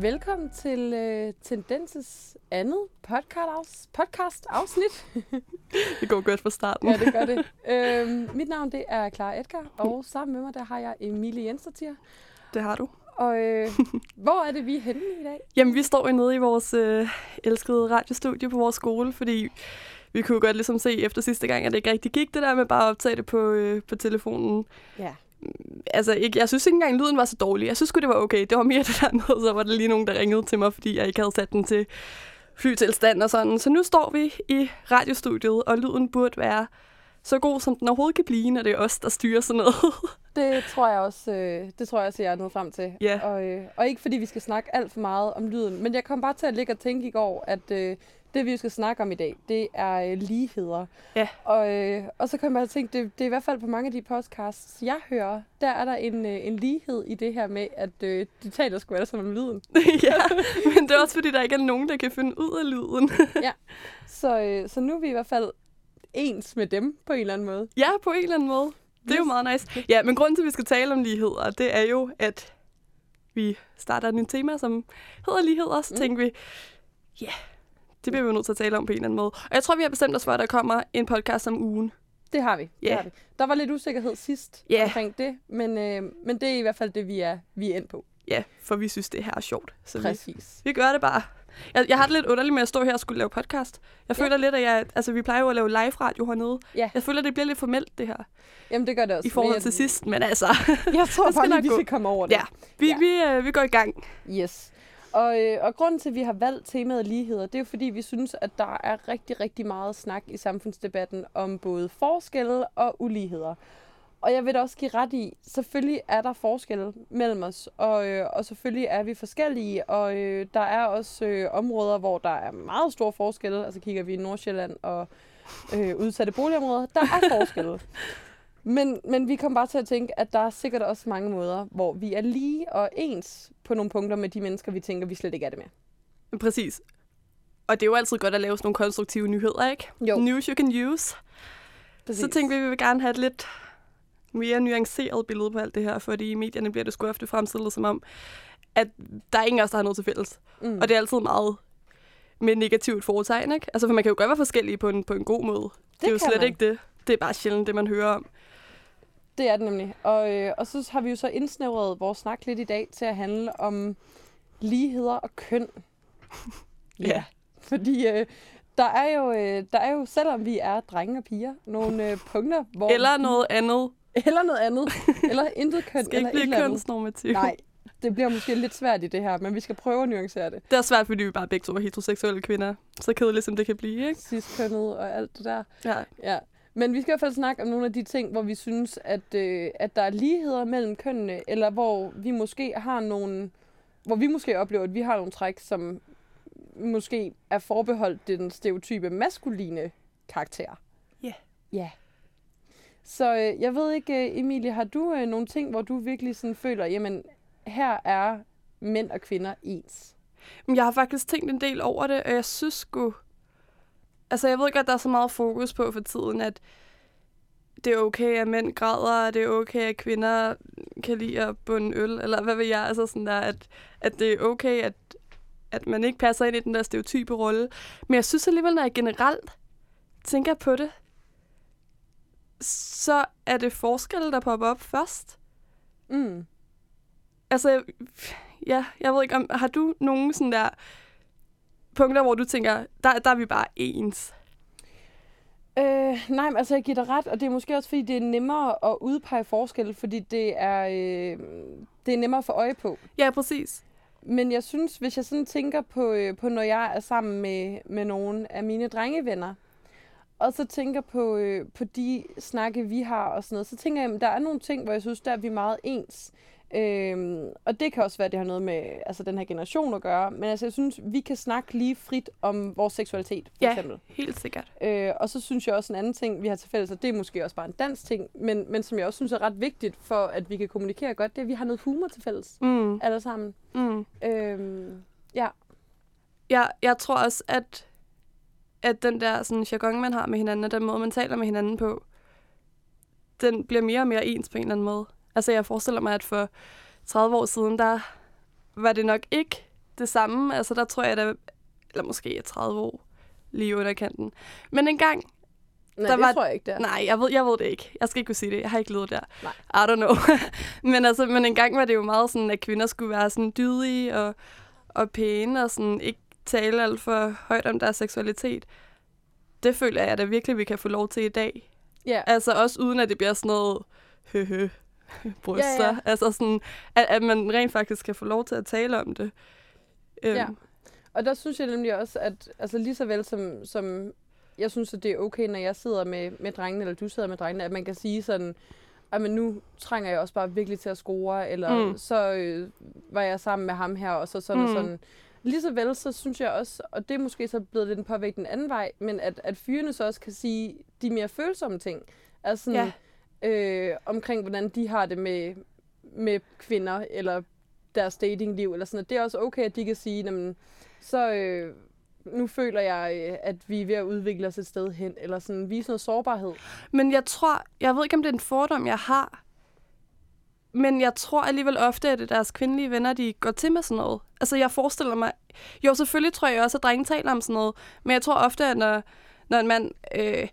Velkommen til øh, Tendenses andet podcast, podcast afsnit. det går godt fra starten. ja, det gør det. Øhm, mit navn det er Clara Edgar, og sammen med mig der har jeg Emilie Jensertier. Det har du. Og øh, hvor er det, vi er henne i dag? Jamen, vi står jo nede i vores øh, elskede radiostudie på vores skole, fordi vi kunne godt ligesom se efter sidste gang, at det ikke rigtig gik det der med bare at optage det på, øh, på telefonen. Ja. Altså, ikke, jeg synes ikke engang, lyden var så dårlig. Jeg synes det var okay. Det var mere det der med, så var der lige nogen, der ringede til mig, fordi jeg ikke havde sat den til flytilstand og sådan. Så nu står vi i radiostudiet, og lyden burde være så god, som den overhovedet kan blive, når det er os, der styrer sådan noget. det tror jeg også, øh, det tror jeg også, jeg er nået frem til. Ja. Og, øh, og ikke fordi vi skal snakke alt for meget om lyden, men jeg kom bare til at ligge og tænke i går, at øh, det vi skal snakke om i dag, det er øh, ligheder. Ja. Og, øh, og så kan man bare tænke, det, det er i hvert fald på mange af de podcasts, jeg hører, der er der en, øh, en lighed i det her med, at øh, de taler sgu alle sammen om lyden. ja, men det er også fordi, der ikke er nogen, der kan finde ud af lyden. ja, så, øh, så nu er vi i hvert fald ens med dem på en eller anden måde. Ja, på en eller anden måde. Det er jo meget nice. Ja, men grunden til, at vi skal tale om ligheder, det er jo, at vi starter en tema, som hedder ligheder. Så mm. tænker vi, ja, yeah, det bliver vi jo nødt til at tale om på en eller anden måde. Og jeg tror, vi har bestemt os for, at der kommer en podcast om ugen. Det har vi. Yeah. Det har vi. Der var lidt usikkerhed sidst yeah. omkring det, men, øh, men det er i hvert fald det, vi er, vi er ind på. Ja, for vi synes, det her er sjovt. Så Præcis. Vi, vi gør det bare. Jeg, jeg har det lidt underligt med at stå her og skulle lave podcast. Jeg føler ja. lidt, at jeg... Altså, vi plejer jo at lave live-radio hernede. Ja. Jeg føler, at det bliver lidt formelt, det her. Jamen, det gør det også. I forhold til sidst, men altså... Jeg tror bare vi skal komme over det. Ja, vi, ja. Vi, øh, vi går i gang. Yes. Og, øh, og grunden til, at vi har valgt temaet ligheder, det er jo fordi, vi synes, at der er rigtig, rigtig meget snak i samfundsdebatten om både forskelle og uligheder. Og jeg vil da også give ret i, selvfølgelig er der forskelle mellem os, og, øh, og selvfølgelig er vi forskellige, og øh, der er også øh, områder, hvor der er meget store forskelle. Altså kigger vi i Nordsjælland og øh, udsatte boligområder, der er forskelle. Men, men vi kom bare til at tænke, at der er sikkert også mange måder, hvor vi er lige og ens på nogle punkter med de mennesker, vi tænker, vi slet ikke er det med. Præcis. Og det er jo altid godt at lave sådan nogle konstruktive nyheder, ikke? Jo. News you can use. Præcis. Så tænkte vi, at vi vil gerne have et lidt mere nuanceret billede på alt det her, fordi i medierne bliver det sgu ofte fremstillet som om, at der er ingen af os, der har noget til fælles. Mm. Og det er altid meget med negativt foretegn, ikke? Altså, for man kan jo godt være forskellige på en, på en god måde. Det, det er jo slet man. ikke det. Det er bare sjældent det, man hører om. Det er det nemlig. Og, øh, og så har vi jo så indsnævret vores snak lidt i dag til at handle om ligheder og køn. ja. ja. Fordi øh, der er jo, øh, der er jo, selvom vi er drenge og piger, nogle øh, punkter, hvor... Eller noget andet. Eller noget andet. Eller intet køn. Skal ikke blive kønsnormativ. Nej, det bliver måske lidt svært i det her, men vi skal prøve at nuancere det. Det er svært, fordi vi bare begge to er heteroseksuelle kvinder. Så kedeligt, som det kan blive, ikke? Cis-kønnet og alt det der. Ja. ja. Men vi skal i hvert fald snakke om nogle af de ting, hvor vi synes, at, øh, at der er ligheder mellem kønnene, eller hvor vi måske har nogle, hvor vi måske oplever, at vi har nogle træk, som måske er forbeholdt den stereotype maskuline karakter. Ja. Yeah. Ja. Så øh, jeg ved ikke, øh, Emilie, har du øh, nogle ting, hvor du virkelig sådan føler, jamen, her er mænd og kvinder ens? Jeg har faktisk tænkt en del over det, og jeg synes sgu, altså jeg ved godt, at der er så meget fokus på for tiden, at det er okay, at mænd græder, og det er okay, at kvinder kan lide at bunde øl, eller hvad ved jeg, altså sådan der, at, at det er okay, at, at man ikke passer ind i den der stereotype rolle. Men jeg synes alligevel, når jeg generelt tænker på det, så er det forskelle, der popper op først. Mm. Altså, ja, jeg ved ikke, om, har du nogen sådan der punkter, hvor du tænker, der, der er vi bare ens? Øh, nej, men altså jeg giver dig ret, og det er måske også fordi, det er nemmere at udpege forskel, fordi det er, øh, det er nemmere at få øje på. Ja, præcis. Men jeg synes, hvis jeg sådan tænker på, øh, på når jeg er sammen med, med nogle af mine drengevenner, og så tænker på, øh, på de snakke, vi har og sådan noget, så tænker jeg, at der er nogle ting, hvor jeg synes, der er vi meget ens. Øhm, og det kan også være, at det har noget med altså, den her generation at gøre. Men altså, jeg synes, vi kan snakke lige frit om vores seksualitet, for ja, eksempel. helt sikkert. Øh, og så synes jeg også en anden ting, vi har til fælles, og det er måske også bare en dansk ting, men, men som jeg også synes er ret vigtigt for, at vi kan kommunikere godt, det er, at vi har noget humor til fælles. Mm. Alle sammen. Mm. Øhm, ja. ja. Jeg tror også, at, at den der sådan, jargon, man har med hinanden, og den måde, man taler med hinanden på, den bliver mere og mere ens på en eller anden måde. Altså, jeg forestiller mig, at for 30 år siden, der var det nok ikke det samme. Altså, der tror jeg, der, eller måske er 30 år lige under kanten. Men en gang, Nej, Der det var- tror jeg ikke, det er. nej, jeg ved, jeg ved det ikke. Jeg skal ikke kunne sige det. Jeg har ikke levet der. Nej. I don't know. men altså, men en gang var det jo meget sådan, at kvinder skulle være sådan dydige og, og pæne og sådan ikke tale alt for højt om deres seksualitet. Det føler jeg da virkelig, vi kan få lov til i dag. Ja. Altså også uden, at det bliver sådan noget høhø bryster. Ja, ja. Altså sådan, at, at man rent faktisk kan få lov til at tale om det. Øhm, Ja. Og der synes jeg nemlig også, at altså lige så vel som, som jeg synes, at det er okay, når jeg sidder med, med drengene, eller du sidder med drengene, at man kan sige sådan, at men nu trænger jeg også bare virkelig til at score, eller Mm. så øh, var jeg sammen med ham her, og så sådan mm. Og sådan. Lige så vel, så synes jeg også, og det er måske så blevet lidt en påvægt den anden vej, men at, at fyrene så også kan sige de mere følsomme ting. Altså sådan, øh, omkring, hvordan de har det med, med kvinder, eller deres datingliv, eller sådan noget. Det er også okay, at de kan sige, jamen, så øh, nu føler jeg, øh, at vi er ved at udvikle os et sted hen, eller sådan vise noget sårbarhed. Men jeg tror, jeg ved ikke, om det er en fordom, jeg har, men jeg tror alligevel ofte, at deres kvindelige venner, de går til med sådan noget. Altså, jeg forestiller mig... Jo, selvfølgelig tror jeg også, at drenge taler om sådan noget, men jeg tror ofte, at når, når en mand øh,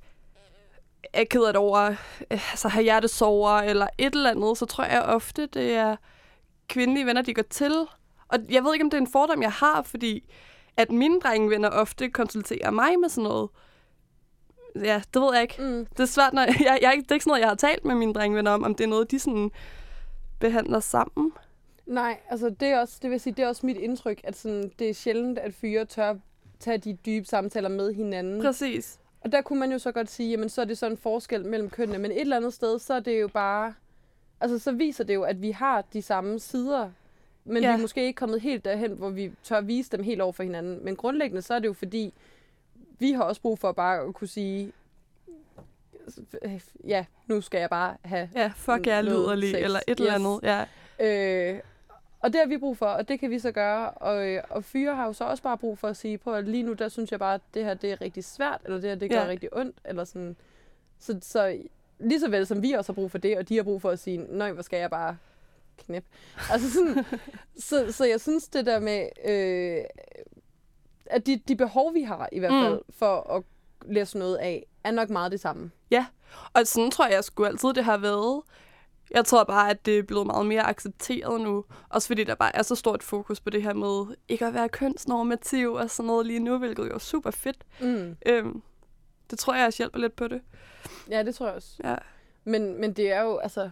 er ked af det over, øh, altså har hjertesover eller et eller andet, så tror jeg ofte, det er kvindelige venner, de går til. Og jeg ved ikke, om det er en fordom, jeg har, fordi at mine drengevenner ofte konsulterer mig med sådan noget. Ja, det ved jeg ikke. Mm. Det er svært, når jeg, jeg, det er ikke sådan noget, jeg har talt med mine drengevenner om, om det er noget, de sådan behandler sammen. Nej, altså det er også, det vil sige, det er også mit indtryk, at sådan, det er sjældent, at fyre tør tage de dybe samtaler med hinanden. Præcis. Og der kunne man jo så godt sige, jamen så er det sådan en forskel mellem kønnene, men et eller andet sted, så er det jo bare, altså så viser det jo, at vi har de samme sider, men ja. Vi er måske ikke kommet helt derhen, hvor vi tør vise dem helt over for hinanden. Men grundlæggende, så er det jo fordi, vi har også brug for bare at kunne sige, ja, nu skal jeg bare have Ja, fuck jeg er liderlig, eller et eller Yes. andet. Ja. Øh, og det har vi brug for, og det kan vi så gøre. Og, øh, og fyre har jo så også bare brug for at sige, på at lige nu, der synes jeg bare, at det her det er rigtig svært, eller det her det gør Ja. rigtig ondt, eller sådan. Så, så lige så vel som vi også har brug for det, og de har brug for at sige, nej, hvor skal jeg bare knæp. Altså sådan, så, så jeg synes det der med, øh, at de, de behov, vi har i hvert Mm. fald, for at læse noget af, er nok meget det samme. Og sådan tror jeg sgu altid, det har været. Jeg tror bare, at det er blevet meget mere accepteret nu. Også fordi der bare er så stort fokus på det her med ikke at være kønsnormativ og sådan noget lige nu, hvilket jo er super fedt. Mm. Øhm, det tror jeg også hjælper lidt på det. Ja, det tror jeg også. Ja. Men, men det er jo, altså...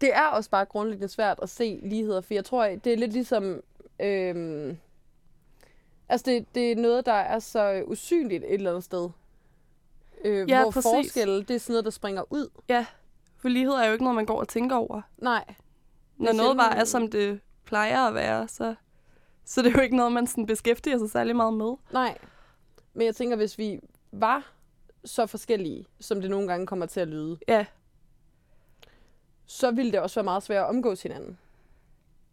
Det er også bare grundlæggende svært at se ligheder, for jeg tror, det er lidt ligesom... Øhm, altså, det, det er noget, der er så usynligt et eller andet sted. Øh, Ja, hvor præcis. forskelle, det er sådan noget, der springer ud. For lighed er jo ikke noget, man går og tænker over. Nej. Når noget bare er, som det plejer at være, så, så det er jo ikke noget, man sådan beskæftiger sig særlig meget med. Nej. Men jeg tænker, hvis vi var så forskellige, som det nogle gange kommer til at lyde, Ja, så ville det også være meget svært at omgås hinanden.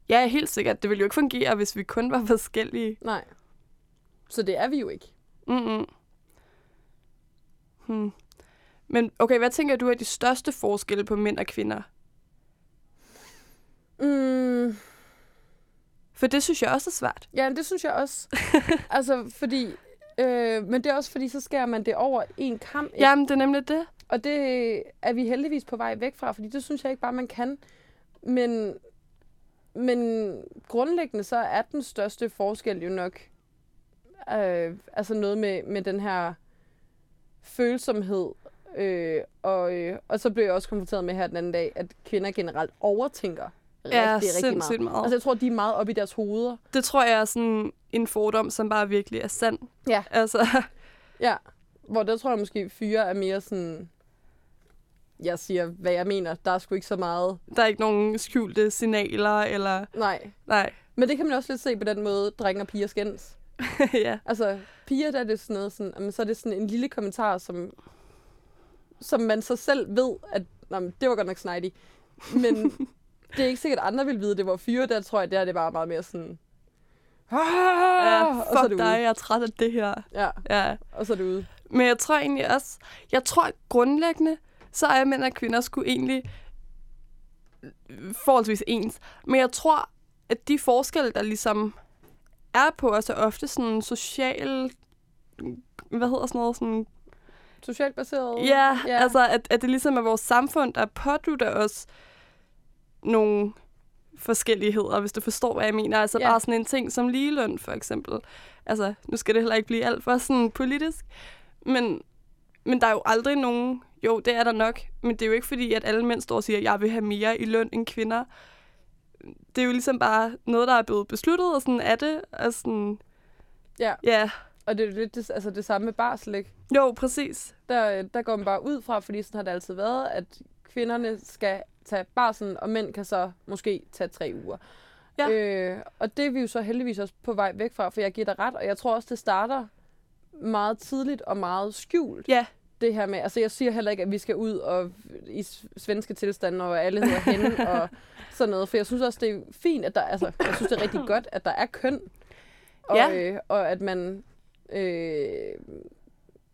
ja helt sikkert. Det ville jo ikke fungere, hvis vi kun var forskellige. Nej. Så det er vi jo ikke. Mm-mm. Hmm. Men okay, hvad tænker du er de største forskelle på mænd og kvinder? Mm, For det synes jeg også er svært. Ja, det synes jeg også. altså, fordi... Øh, men det er også fordi, så skærer man det over en kamp. ikke? Jamen, det er nemlig det. Og det er vi heldigvis på vej væk fra, fordi det synes jeg ikke bare, man kan. Men, men grundlæggende så er den største forskel jo nok øh, altså noget med, med den her følsomhed. Øh, og, øh, og så blev jeg også konfronteret med her den anden dag, at kvinder generelt overtænker Ja, rigtig, rigtig meget. meget. Altså jeg tror, de er meget oppe i deres hoveder. Det tror jeg er sådan en fordom, som bare virkelig er sand. Ja. Altså, Ja, hvor der tror jeg måske, fyre er mere sådan... Jeg siger, hvad jeg mener. Der er sgu ikke så meget... der er ikke nogen skjulte signaler, eller... Nej. Nej. Men det kan man også lidt se på den måde, drenge og piger skændes. ja. Altså, piger, der er det sådan noget sådan... Jamen, så er det sådan en lille kommentar, som, som man så selv ved, at men det var godt nok snidey. Men det er ikke sikkert, at andre vil vide det, hvor fyre, der tror jeg, der er det bare meget mere sådan... ja Ah, og så er fuck det dig, ude. jeg er træt af det her. Ja, Ja. og så er det ude. Men jeg tror egentlig også, jeg tror grundlæggende, så er mænd og kvinder sgu egentlig forholdsvis ens. Men jeg tror, at de forskelle, der ligesom er på os, er ofte sådan social... Hvad hedder sådan noget? Sådan, Socialt baseret? ja, ja, altså at, at det ligesom er vores samfund, der pådutter os nogle forskelligheder, hvis du forstår, hvad jeg mener. Altså Ja. bare sådan en ting som ligeløn, for eksempel. Altså, nu skal det heller ikke blive alt for sådan politisk, men, men der er jo aldrig nogen... Jo, det er der nok, men det er jo ikke fordi, at alle mænd står og siger, at jeg vil have mere i løn end kvinder. Det er jo ligesom bare noget, der er blevet besluttet, og sådan er det. Og sådan, ja. ja, Og det er jo lidt det, altså det samme med barsel, ikke? jo, præcis. Der, der går man bare ud fra, fordi sådan har det altid været, at kvinderne skal tage barsel, og mænd kan så måske tage tre uger. Ja. Øh, og det er vi jo så heldigvis også på vej væk fra, for jeg giver dig ret, og jeg tror også, det starter meget tidligt og meget skjult. Ja. Det her med, altså jeg siger heller ikke, at vi skal ud og i svenske tilstande, og alle hedder hende og sådan noget, for jeg synes også, det er fint, at der, altså jeg synes, det er rigtig godt, at der er køn, og, Ja. øh, og at man øh,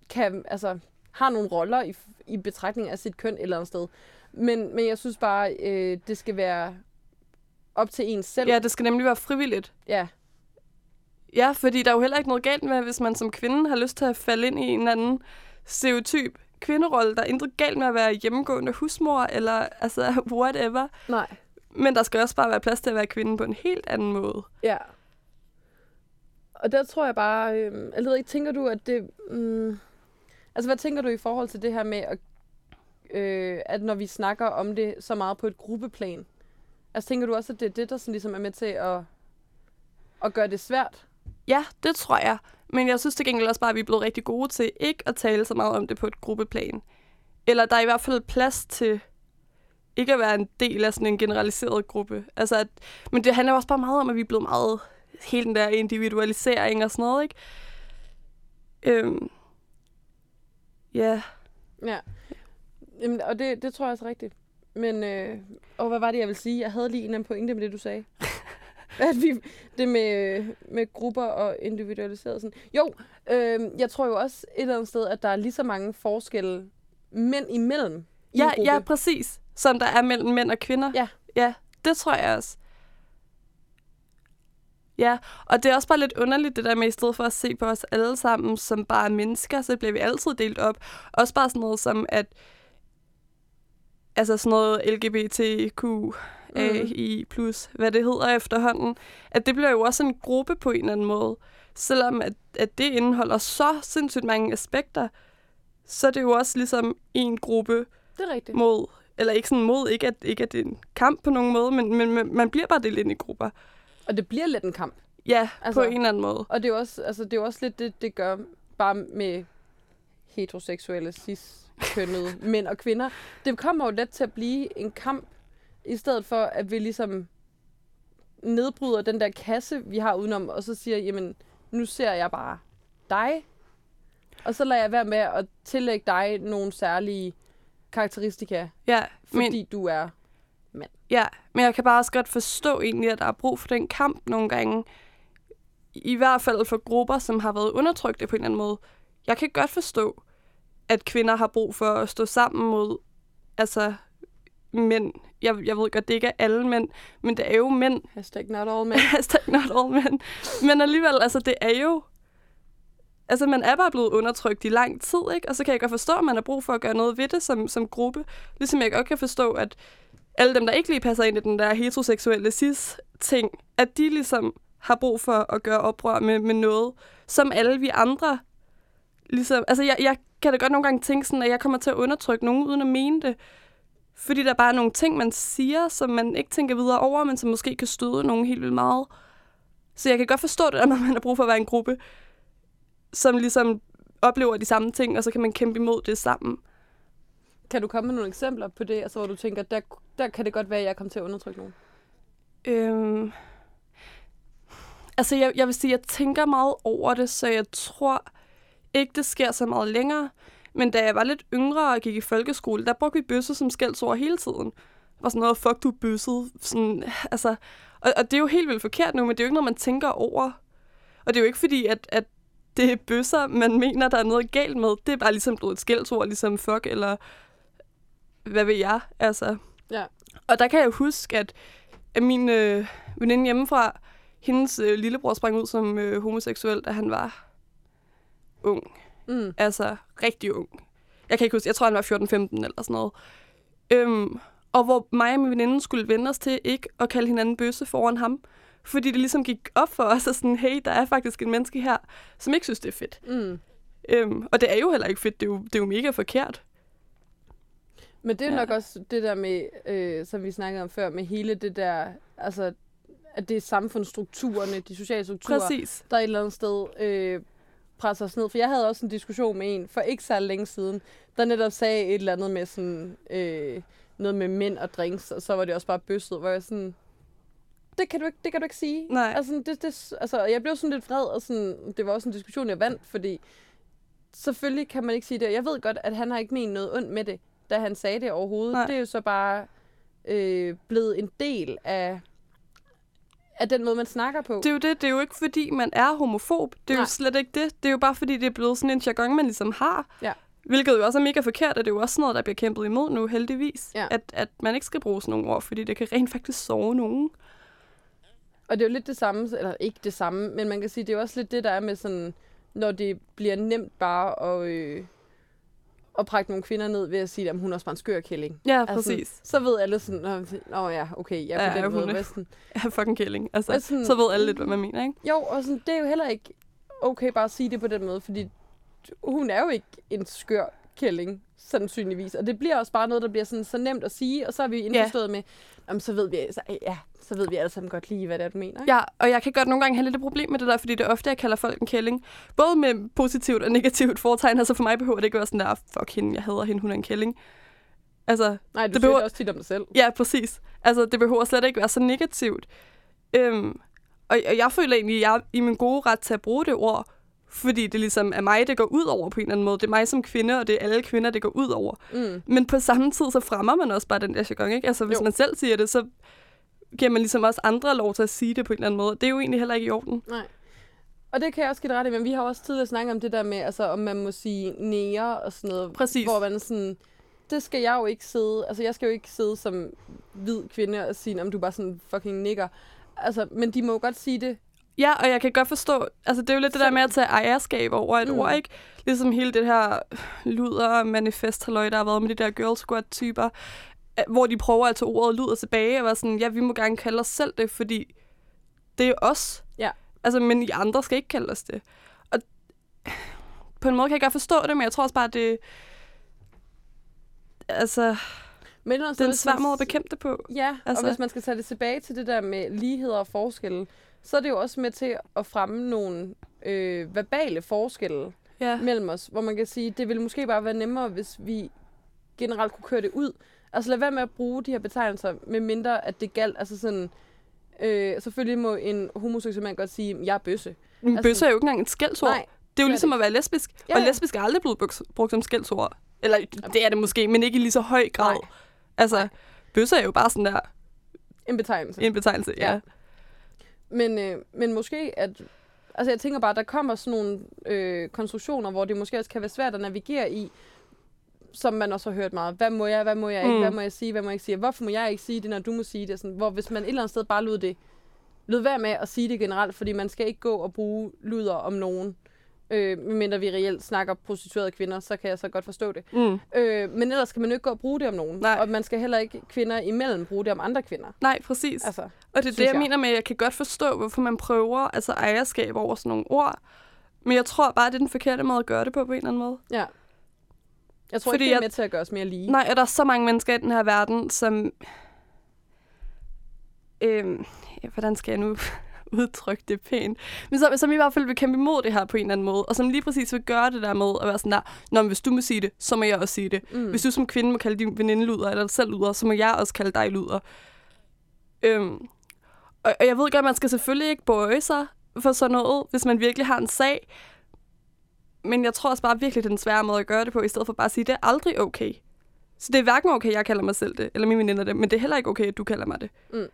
kan, altså, har nogle roller i, i betragtning af sit køn et eller andet sted. Men, men jeg synes bare, øh, det skal være op til en selv. Ja, det skal nemlig være frivilligt. ja. Ja, fordi der er jo heller ikke noget galt med, hvis man som kvinde har lyst til at falde ind i en eller anden stereotyp kvinderolle. Der er intet galt med at være hjemmegående husmor, eller altså whatever. Nej. Men der skal også bare være plads til at være kvinde på en helt anden måde. Ja. Og der tror jeg bare, øh, jeg ved ikke, tænker du, at det... Mm, altså, hvad tænker du i forhold til det her med, at, øh, at når vi snakker om det så meget på et gruppeplan? Altså, tænker du også, at det er det, der sådan ligesom er med til at, at gøre det svært? Ja, det tror jeg. Men jeg synes til gengæld også bare, at vi er blevet rigtig gode til ikke at tale så meget om det på et gruppeplan. Eller der er i hvert fald plads til ikke at være en del af sådan en generaliseret gruppe. Altså at, men det handler også bare meget om, at vi er blevet meget hele den der individualisering og sådan noget, ikke? Øhm, ja, Ja. Jamen, og det, det tror jeg også er rigtigt. Men, øh, og hvad var det, jeg ville sige? Jeg havde lige en eller anden pointe med det, du sagde. at vi, det med, med grupper og individualiseret sådan. Jo, øh, jeg tror jo også et eller andet sted, at der er lige så mange forskelle mænd imellem i ja, ja, præcis. Som der er mellem mænd og kvinder. Ja. Ja, det tror jeg også. Ja, og det er også bare lidt underligt, det der med, i stedet for at se på os alle sammen som bare mennesker, så bliver vi altid delt op. Også bare sådan noget som, at altså sådan noget LGBTQ, AI+, hvad det hedder efterhånden, at det bliver jo også en gruppe på en eller anden måde. Selvom at, at det indeholder så sindssygt mange aspekter, så er det jo også ligesom en gruppe Det er rigtigt. mod, eller ikke sådan mod, ikke at, ikke at det er en kamp på nogen måde, men, men man bliver bare delt ind i grupper. Og det bliver lidt en kamp. Ja, Altså- på en eller anden måde. Og det er jo også, altså, det er også lidt det, det gør bare med heteroseksuelle, cis-kønnede mænd og kvinder. Det kommer jo let til at blive en kamp, i stedet for at vi ligesom nedbryder den der kasse, vi har udenom, og så siger, jamen, nu ser jeg bare dig, og så lader jeg være med at tillægge dig nogle særlige karakteristika, Ja, fordi men, du er... ja, men jeg kan bare også godt forstå egentlig, at der er brug for den kamp nogle gange. I hvert fald for grupper, som har været undertrykte på en eller anden måde. Jeg kan godt forstå, at kvinder har brug for at stå sammen mod altså, mænd. Jeg, jeg ved godt, det ikke er alle mænd, men det er jo mænd, Hashtag not all men. Hashtag not all men. Men alligevel, altså det er jo... Altså man er bare blevet undertrykt i lang tid, ikke? Og så kan jeg godt forstå, at man har brug for at gøre noget ved det som, som gruppe. Ligesom jeg godt kan forstå, at alle dem, der ikke lige passer ind i den der heteroseksuelle cis-ting, at de ligesom har brug for at gøre oprør med, med noget, som alle vi andre ligesom... Altså jeg, jeg kan da godt nogle gange tænke sådan, at jeg kommer til at undertrykke nogen uden at mene det. Fordi der bare er nogle ting, man siger, som man ikke tænker videre over, men som måske kan støde nogen helt vildt meget. Så jeg kan godt forstå det, at når man har brug for at være en gruppe, som ligesom oplever de samme ting, og så kan man kæmpe imod det sammen. Kan du komme med nogle eksempler på det, altså hvor du tænker, der, der kan det godt være, at jeg kommer til at undertrykke nogen? Øhm, altså, jeg, jeg vil sige, jeg tænker meget over det, så jeg tror ikke, det sker så meget længere. Men da jeg var lidt yngre og gik i folkeskole, der brugte vi bøsse som skældsord hele tiden. Det var sådan noget, fuck du bøsset. Sådan, altså, og, og det er jo helt vildt forkert nu, men det er jo ikke noget, man tænker over. Og det er jo ikke fordi, at, at det er bøsser, man mener, der er noget galt med. Det er bare ligesom blevet et skældsord, ligesom fuck, eller hvad ved jeg. Altså. Ja. Og der kan jeg huske, at, at min øh, veninde hjemmefra, hendes øh, lillebror sprang ud som øh, homoseksuel, da han var ung. Mm. Altså rigtig ung. Jeg kan ikke huske, jeg tror, han var 14-15 eller sådan noget. Øhm, og hvor mig og min veninde skulle vende os til ikke at kalde hinanden bøsse foran ham. Fordi det ligesom gik op for os, og sådan, hey, der er faktisk en menneske her, som ikke synes, det er fedt. Mm. Øhm, og det er jo heller ikke fedt, det er jo, det er jo mega forkert. Men det er Ja. nok også det der med, øh, som vi snakkede om før, med hele det der, altså, at det er samfundsstrukturerne, de sociale strukturer, Præcis. der et eller andet sted øh, presser os ned. For jeg havde også en diskussion med en for ikke så længe siden, der netop sagde et eller andet med sådan, øh, noget med mænd og drinks, og så var det også bare bøsset, hvor jeg sådan, det kan du ikke, det kan du ikke sige. Nej. Altså, det, det, altså, jeg blev sådan lidt vred, og sådan, det var også en diskussion, jeg vandt, fordi selvfølgelig kan man ikke sige det. Jeg ved godt, at han har ikke ment noget ondt med det, da han sagde det overhovedet. Nej. Det er jo så bare øh, blevet en del af, af den måde, man snakker på. Det er jo det. Det er jo ikke, fordi man er homofob. Det er Nej. jo slet ikke det. Det er jo bare, fordi det er blevet sådan en jargon, man ligesom har. Ja. Hvilket jo også er mega forkert, og det er jo også sådan noget, der bliver kæmpet imod nu, heldigvis. Ja. At, at man ikke skal bruge sådan nogle ord, fordi det kan rent faktisk sove nogen. Og det er jo lidt det samme, eller ikke det samme, men man kan sige, det er jo også lidt det, der er med sådan, når det bliver nemt bare at, øh, at prække nogle kvinder ned ved at sige, at hun også bare en skør kælling. Ja, Altså, præcis. Så ved alle sådan, "Nå, nå ja, okay, jeg er Ja, på den hun måde. er- sådan, Ja, fucking kælling. Altså, sådan- så ved alle lidt, hvad man mener, ikke? Jo, og sådan, det er jo heller ikke okay bare at sige det på den måde, fordi hun er jo ikke en skør kælling, sandsynligvis. Og det bliver også bare noget, der bliver sådan, så nemt at sige, og så er vi indforstået med, jamen, så ved vi, så, ja, så ved vi alle sammen godt lige, hvad det er, du mener. Ikke? Ja, og jeg kan godt nogle gange have lidt et problem med det der, fordi det er ofte, jeg kalder folk en kælling. Både med positivt og negativt foretegn. Altså for mig behøver det ikke være sådan der, fuck hende, jeg hader hende, hun er en kælling. Altså, Nej, du det behøver- det også tit om dig selv. Ja, præcis. Altså, det behøver slet ikke være så negativt. Øhm, og, og jeg føler egentlig, at jeg er i min gode ret til at bruge det ord, fordi det ligesom er mig, det går ud over på en eller anden måde. Det er mig som kvinde, og det er alle kvinder, det går ud over. Mm. Men på samme tid, så fremmer man også bare den der jargon, ikke? Altså, hvis jo. Man selv siger det, så giver man ligesom også andre lov til at sige det på en eller anden måde. Det er jo egentlig heller ikke i orden. Nej. Og det kan jeg også give ret i, men vi har også tidligere snakket om det der med, altså, om man må sige nære og sådan noget. Præcis. Hvor man sådan, det skal jeg jo ikke sidde, altså jeg skal jo ikke sidde som hvid kvinde og sige, om du bare sådan fucking nigger. Altså, men de må jo godt sige det. Ja, og jeg kan godt forstå, altså det er jo lidt det der med at tage ejerskab over et mm. Ord, ikke? Ligesom hele det her luder manifest halløj, der har været med de der girl squad typer, hvor de prøver at tage ordet luder tilbage og være sådan, ja, vi må gerne kalde os selv det, fordi det er os. Ja. Altså, men I andre skal ikke kalde os det. Og på en måde kan jeg godt forstå det, men jeg tror også bare, det altså, Men det er en svær måde at bekæmpe det på. Ja. Altså- og hvis man skal tage det tilbage til det der med ligheder og forskelle, så er det jo også med til at fremme nogle øh, verbale forskelle Ja. mellem os, hvor man kan sige, det ville måske bare være nemmere, hvis vi generelt kunne køre det ud. Altså lad være med at bruge de her betegnelser, med mindre at det galt, altså sådan, øh, selvfølgelig må en homoseksuel mand godt sige, jeg er bøsse. Men Altså- bøsse er jo ikke engang et skældsord. Nej, Det er jo det ligesom at være lesbisk. Ja, og ja. lesbisk er aldrig blevet brugt, som skældsord. Eller det er det måske, men ikke i lige så høj grad. Nej. Altså, bøsse er jo bare sådan der en betegnelse. en betegnelse. Ja. Ja. Men, øh, men måske at... Altså jeg tænker bare, at der kommer sådan nogle øh, konstruktioner, hvor det måske også kan være svært at navigere i, som man også har hørt meget. Hvad må jeg, hvad må jeg ikke, Mm. hvad må jeg sige, hvad må jeg ikke sige? Hvorfor må jeg ikke sige det, når du må sige det? Sådan, hvor hvis man et eller andet sted bare lod det, lod være med at sige det generelt, fordi man skal ikke gå og bruge luder om nogen. Øh, medmindre vi reelt snakker prostituerede kvinder, så kan jeg så godt forstå det. Mm. Øh, men ellers skal man jo ikke gå og bruge det om nogen. Nej. Og man skal heller ikke kvinder imellem bruge det om andre kvinder. Nej, præcis. Altså, og det er det, jeg, jeg. mener med, at jeg kan godt forstå, hvorfor man prøver altså ejerskab over sådan nogle ord. Men jeg tror bare, det er den forkerte måde at gøre det på, på en eller anden måde. ja. Jeg tror Fordi ikke, det er med til at gøre os mere lige. Nej, og der er så mange mennesker i den her verden, som... Øhm, ja, hvordan skal jeg nu udtrykke det pænt? Men som, som i hvert fald vil kæmpe imod det her på en eller anden måde, og som lige præcis vil gøre det der med at være sådan der, Nå, men hvis du må sige det, så må jeg også sige det. Mm. Hvis du som kvinde må kalde din veninde luder, eller selv luder, så må jeg også kalde dig luder. Øhm, og, og jeg ved godt, at man skal selvfølgelig ikke bøje sig for sådan noget, hvis man virkelig har en sag. Men jeg tror også bare virkelig, det er den svære måde at gøre det på, i stedet for bare at sige, det er aldrig okay. Så det er hverken okay, jeg kalder mig selv det, eller mine veninder det, men det er heller ikke okay, at du kalder mig det. Mm.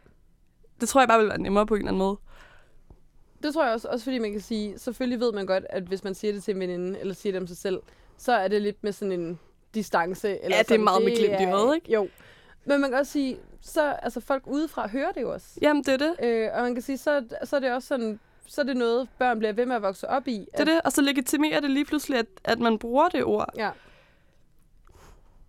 Det tror jeg bare vil være nemmere på en eller anden måde. Det tror jeg også, også fordi man kan sige, selvfølgelig ved man godt, at hvis man siger det til en veninde, eller siger det om sig selv, så er det lidt med sådan en distance. Eller Ja, det er meget med glimt i øjet, ikke? Jo. Men man kan også sige, så altså folk udefra hører det jo også. Jamen, det er det. Øh, og man kan sige, så, så er det også sådan, så er det noget, børn bliver ved med at vokse op i. Det er det. Og så legitimerer det lige pludselig, at, at man bruger det ord. Ja.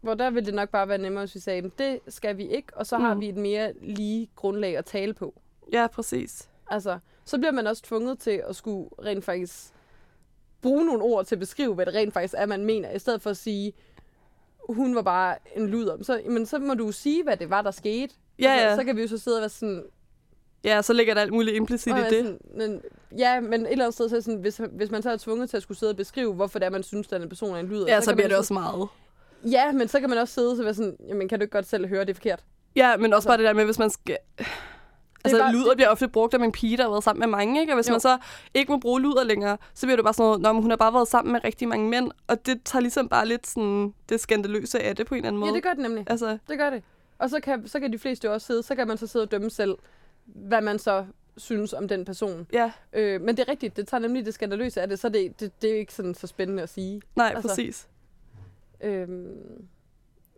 Hvor der vil det nok bare være nemmere, hvis vi sagde, "Men det skal vi ikke, og så har Mm. vi et mere lige grundlag at tale på. Ja, præcis. Altså, så bliver man også tvunget til at skulle rent faktisk bruge nogle ord til at beskrive, hvad det rent faktisk er, man mener, i stedet for at sige, hun var bare en luder. Så, men så må du sige, hvad det var, der skete. Ja, altså, ja. Så kan vi jo så sidde og være sådan, Ja, så ligger der alt muligt implicit i det. sådan men, ja, men et eller andet sted, så sådan, hvis, hvis man så er tvunget til at skulle sidde og beskrive, hvorfor det er, man synes, at en person er en luder. Ja, så kan bliver det også meget. Ja, men så kan man også sidde og være sådan, jamen kan du ikke godt selv høre, det er forkert? Ja, men også Altså- bare det der med, hvis man skal... Altså, bare- luder bliver ofte brugt af en pige, der har været sammen med mange, ikke? Og hvis Jo. man så ikke må bruge luder længere, så bliver det bare sådan noget, hun har bare været sammen med rigtig mange mænd, og det tager ligesom bare lidt sådan det skandaløse af det på en eller anden måde. Ja, det gør det nemlig. Altså, Det gør det. Og så kan, så kan de fleste jo også sidde, så kan man så sidde og dømme selv, hvad man så synes om den person. ja, Øh, men det er rigtigt, det tager nemlig det skandaløse af det, så det, det, det er ikke sådan så spændende at sige. nej, altså, præcis. Øhm,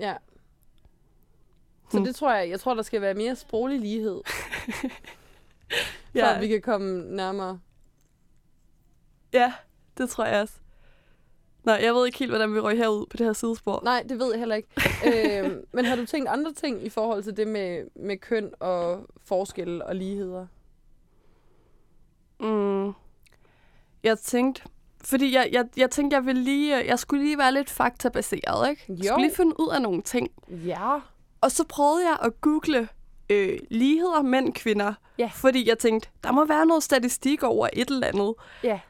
ja. Så Hmm. det tror jeg, jeg tror, der skal være mere sproglig lighed, Ja, for at vi kan komme nærmere. ja, det tror jeg også. Nå, jeg ved ikke helt, hvordan vi røg herud på det her sidespor. Nej, det ved jeg heller ikke. øhm, men har du tænkt andre ting i forhold til det med, med køn og forskelle og ligheder? Mm. Jeg tænkte, fordi jeg, jeg, jeg tænkte, jeg ville lige, jeg skulle lige være lidt faktabaseret, ikke? Jeg Jo. skulle lige finde ud af nogle ting. Ja. Og så prøvede jeg at google øh, ligheder mænd-kvinder. Ja. Fordi jeg tænkte, der må være noget statistik over et eller andet. Ja.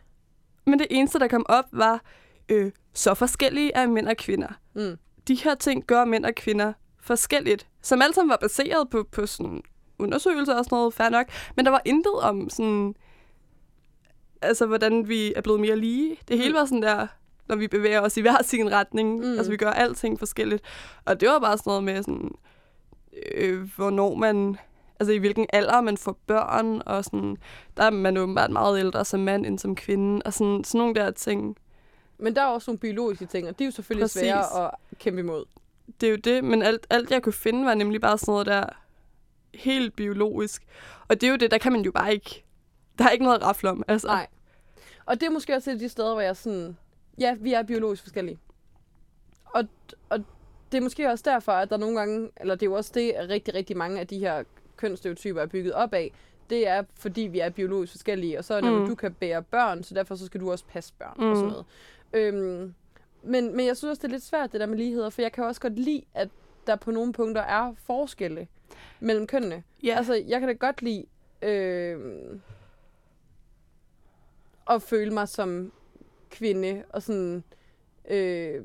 Men det eneste, der kom op, var, øh, så forskellige er mænd og kvinder. Mm. De her ting gør mænd og kvinder forskelligt. Som alle sammen var baseret på, på sådan undersøgelser og sådan noget, fair nok. Men der var intet om sådan, altså hvordan vi er blevet mere lige. Det hele Mm. var sådan der, når vi bevæger os i hver sin retning. Mm. Altså vi gør alting forskelligt. Og det var bare sådan noget med sådan, øh, hvornår man, altså i hvilken alder man får børn, og sådan, der er man åbenbart meget ældre som mand end som kvinde, og sådan, sådan nogle der ting. Men der er også nogle biologiske ting, og de er jo selvfølgelig Præcis. svære at kæmpe imod. Det er jo det, men alt, alt jeg kunne finde var nemlig bare sådan noget der helt biologisk. Og det er jo det, der kan man jo bare ikke, der er ikke noget at rafle om. Altså. Nej. Og det er måske også et af de steder, hvor jeg sådan, ja, vi er biologisk forskellige. Og, og det er måske også derfor, at der nogle gange, eller det er jo også det, at rigtig, rigtig mange af de her kønsstereotyper er bygget op af, det er, fordi vi er biologisk forskellige, og så er det, Mm. mm. du kan bære børn, så derfor så skal du også passe børn mm. og Mm. sådan noget. Øhm, men, men jeg synes også, det er lidt svært, det der med ligheder, for jeg kan også godt lide, at der på nogle punkter er forskelle mellem kønnene. Ja. Altså, jeg kan da godt lide øh, at føle mig som kvinde, og sådan... Øh,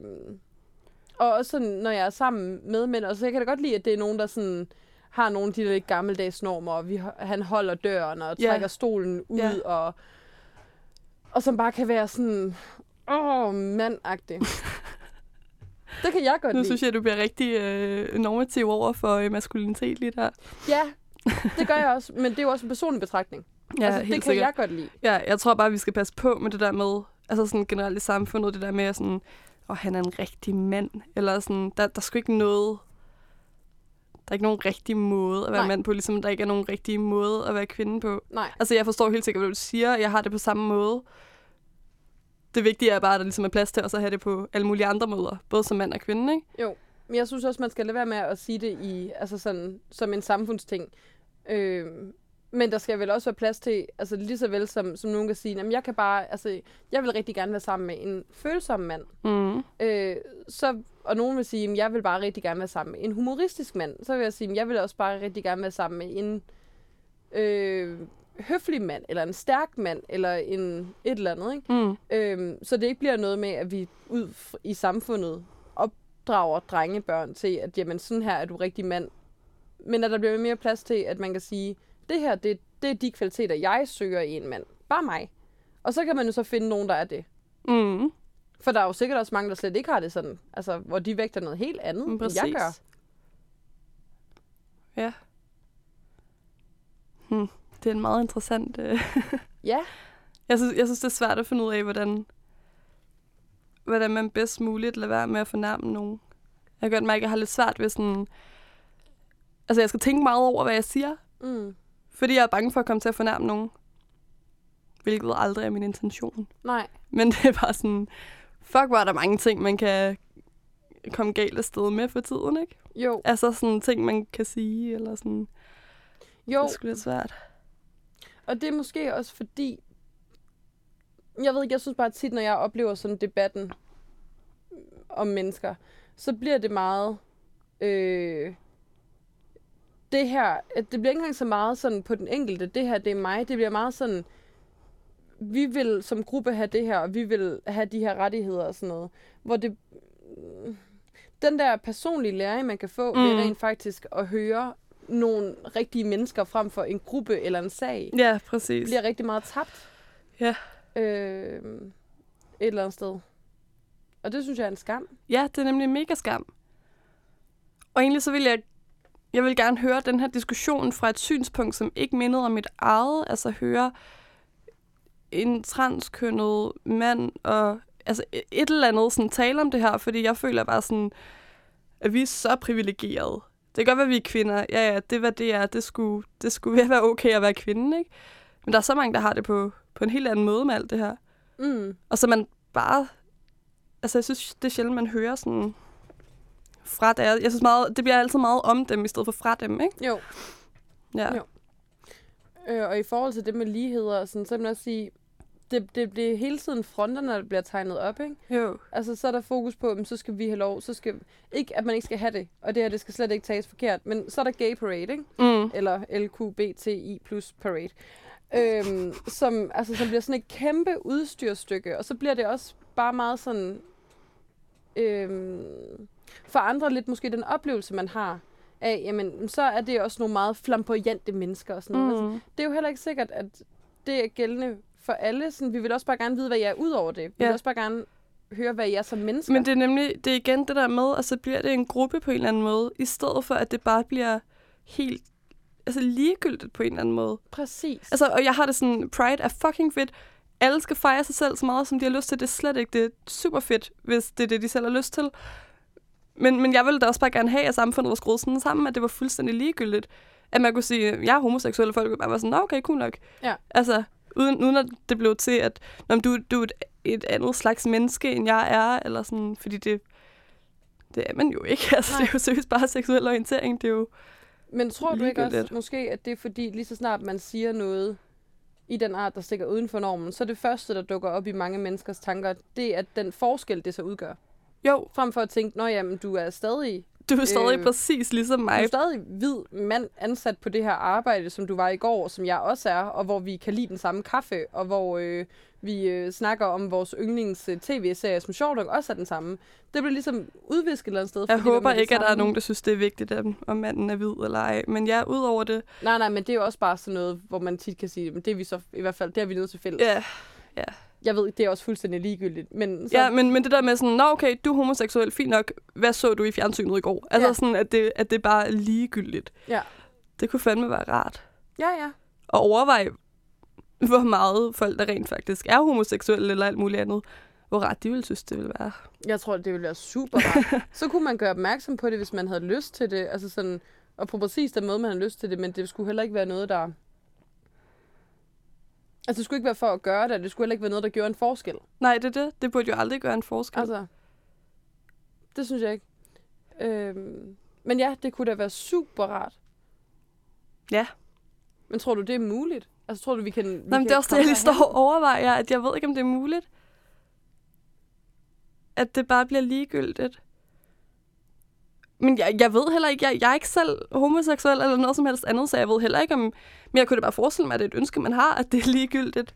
og også sådan, når jeg er sammen med mænd, og så jeg kan da godt lide, at det er nogen, der sådan har nogle af de der lidt gammeldags normer, og vi, han holder døren og trækker stolen ud, Ja. og, og som bare kan være sådan, åh, mandagtig. det kan jeg godt nu lide. synes jeg, du bliver rigtig øh, normativ over for øh, maskulinitet lige der. Ja, det gør jeg også, men det er jo også en personlig betragtning. Ja, altså, det kan sikkert. jeg godt lide. Ja, jeg tror bare, vi skal passe på med det der med, altså sådan generelt i samfundet, det der med sådan, åh, han er en rigtig mand, eller sådan, der, der er sgu ikke noget, der er ikke nogen rigtig måde at være Nej. mand på, ligesom der ikke er nogen rigtig måde at være kvinde på. Nej, Altså, jeg forstår helt sikkert, hvad du siger, jeg har det på samme måde. Det vigtige er bare, at der ligesom er plads til også at have det på alle mulige andre måder, både som mand og kvinde, ikke? jo. Men jeg synes også, man skal lade være med at sige det i, altså sådan, som en samfundsting. Øh, men der skal vel også være plads til, altså lige så vel som, som nogen kan sige, jamen jeg kan bare, altså jeg vil rigtig gerne være sammen med en følsom mand. Mm. Øh, så, og nogen vil sige, at jeg vil bare rigtig gerne være sammen med en humoristisk mand. Så vil jeg sige, at jeg vil også bare rigtig gerne være sammen med en øh, høflig mand, eller en stærk mand, eller en et eller andet. Ikke? Mm. Øhm, så det ikke bliver noget med, at vi ud i samfundet opdrager drengebørn til, at jamen, sådan her er du rigtig mand. Men at der bliver mere plads til, at man kan sige, det her, det, det er de kvaliteter, jeg søger i en mand. Bare mig. Og så kan man jo så finde nogen, der er det. Mm. For der er jo sikkert også mange, der slet ikke har det sådan. Altså, hvor de vægter noget helt andet, Mm, end jeg gør. Ja. Hmm. Det er en meget interessant... Øh. Ja, Jeg synes, jeg synes, det er svært at finde ud af, hvordan, hvordan man bedst muligt lader være med at fornærme nogen. Jeg kan godt mærke, at jeg har lidt svært ved sådan... Altså, jeg skal tænke meget over, hvad jeg siger. Mm. Fordi jeg er bange for at komme til at fornærme nogen. Hvilket aldrig er min intention. Nej. Men det er bare sådan, fuck, hvor er der mange ting, man kan komme galt af sted med for tiden, ikke? Jo. Altså sådan ting, man kan sige, eller sådan. Jo, Det er sgu lidt svært. og det er måske også fordi, jeg ved ikke, jeg synes bare tit, når jeg oplever sådan debatten om mennesker, så bliver det meget, øh, det her, at det bliver ikke engang så meget sådan på den enkelte, det her, det er mig, det bliver meget sådan, vi vil som gruppe have det her, og vi vil have de her rettigheder og sådan noget, hvor det, den der personlige læring, man kan få mm. ved Mm. rent faktisk at høre nogle rigtige mennesker frem for en gruppe eller en sag, Ja, præcis. bliver rigtig meget tabt. Ja. Øh, et eller andet sted. Og det synes jeg er en skam. Ja, det er nemlig mega skam. Og egentlig så vil jeg, jeg vil gerne høre den her diskussion fra et synspunkt, som ikke mindede om mit eget. Altså høre en transkønnet mand og altså et eller andet sådan tale om det her, fordi jeg føler bare sådan, at vi er så privilegerede. Det kan godt være, at vi er kvinder. Ja, ja, det hvad det er. Det skulle, det skulle være okay at være kvinde, ikke? Men der er så mange, der har det på, på en helt anden måde med alt det her. Mm. Og så man bare... Altså, jeg synes, det er sjældent, man hører sådan fra der. Jeg synes meget, det bliver altid meget om dem, i stedet for fra dem, ikke? Jo. Ja. Jo. Øh, og i forhold til det med ligheder, og sådan, så vil jeg også sige, det, det, det er hele tiden fronterne, der bliver tegnet op, ikke? Jo. Altså, så er der fokus på, at så skal vi have lov, så skal... Ikke, at man ikke skal have det, og det her, det skal slet ikke tages forkert, men så er der gay parade, ikke? Mm. eller LQBTI plus parade, øhm, som, altså, som bliver sådan et kæmpe udstyrstykke, og så bliver det også bare meget sådan, øhm, forandrer lidt måske den oplevelse, man har af, jamen, så er det også nogle meget flamboyante mennesker og sådan noget. Altså, Mm. det er jo heller ikke sikkert, at det er gældende for alle. Sådan, vi vil også bare gerne vide, hvad jeg er ud over det. Vi vil Ja. også bare gerne høre, hvad jeg er som mennesker. Men det er nemlig, det er igen det der med, at så bliver det en gruppe på en eller anden måde, i stedet for, at det bare bliver helt altså ligegyldigt på en eller anden måde. Præcis. Altså, og jeg har det sådan, Pride er fucking fedt. Alle skal fejre sig selv så meget, som de har lyst til. Det er slet ikke det er super fedt, hvis det er det, de selv har lyst til. Men, men jeg ville da også bare gerne have, at samfundet var skruet sådan sammen, at det var fuldstændig ligegyldigt. At man kunne sige, jeg er homoseksuel, og folk ville bare være sådan, "Nå, okay, cool nok. Ja. Altså, uden, uden at det blev til, at Nå, men du, du er et, et andet slags menneske, end jeg er, eller sådan, fordi det, det er man jo ikke. Altså, det er jo seriøst bare seksuel orientering. Det er jo, Men tror du ikke også måske, at det er fordi, lige så snart man siger noget i den art, der stikker uden for normen, så er det første, der dukker op i mange menneskers tanker, det er den forskel, det så udgør. jo, Frem for at tænke, nå jamen, du er stadig, du er stadig Øh, præcis ligesom du mig. er stadig hvid mand ansat på det her arbejde, som du var i går, som jeg også er, og hvor vi kan lide den samme kaffe, og hvor øh, vi øh, snakker om vores yndlings øh, tv-serie, som sjovt nok også er den samme. Det bliver ligesom udvisket et eller andet sted. Jeg håber ikke, at der er nogen, der synes, det er vigtigt, at- om manden er hvid eller ej. Men ja, udover det, Nej, nej, men det er jo også bare sådan noget, hvor man tit kan sige, men det er vi så i hvert fald, det er vi nødt til fælles. ja, Jeg ved, det er også fuldstændig ligegyldigt, men så, ja men, men det der med sådan, nå okay, du er homoseksuel, fint nok, hvad så du i fjernsynet i går? Altså Ja. sådan, at det, at det bare er ligegyldigt. Ja. Det kunne fandme være rart. ja, ja. Og overveje, hvor meget folk, der rent faktisk er homoseksuelle eller alt muligt andet, hvor rart de ville synes, det ville være. Jeg tror, det ville være super rart. så kunne man gøre opmærksom på det, hvis man havde lyst til det. Altså sådan, og på præcis den måde, man havde lyst til det, men det skulle heller ikke være noget, der... Altså, det skulle ikke være for at gøre det, det skulle heller ikke være noget, der gjorde en forskel. Nej, det er det. Det burde jo aldrig gøre en forskel. Altså, det synes jeg ikke. Øhm, men ja, det kunne da være super rart. Ja. Men tror du, det er muligt? Altså, tror du, vi kan... Vi Nå, men kan det er også det, jeg lige står og overvejer, at jeg ved ikke, om det er muligt. At det bare bliver ligegyldigt. Men jeg, jeg ved heller ikke, jeg, jeg er ikke selv homoseksuel eller noget som helst andet, så jeg ved heller ikke om... Men jeg kunne da bare forestille mig, at det er et ønske, man har, at det er ligegyldigt.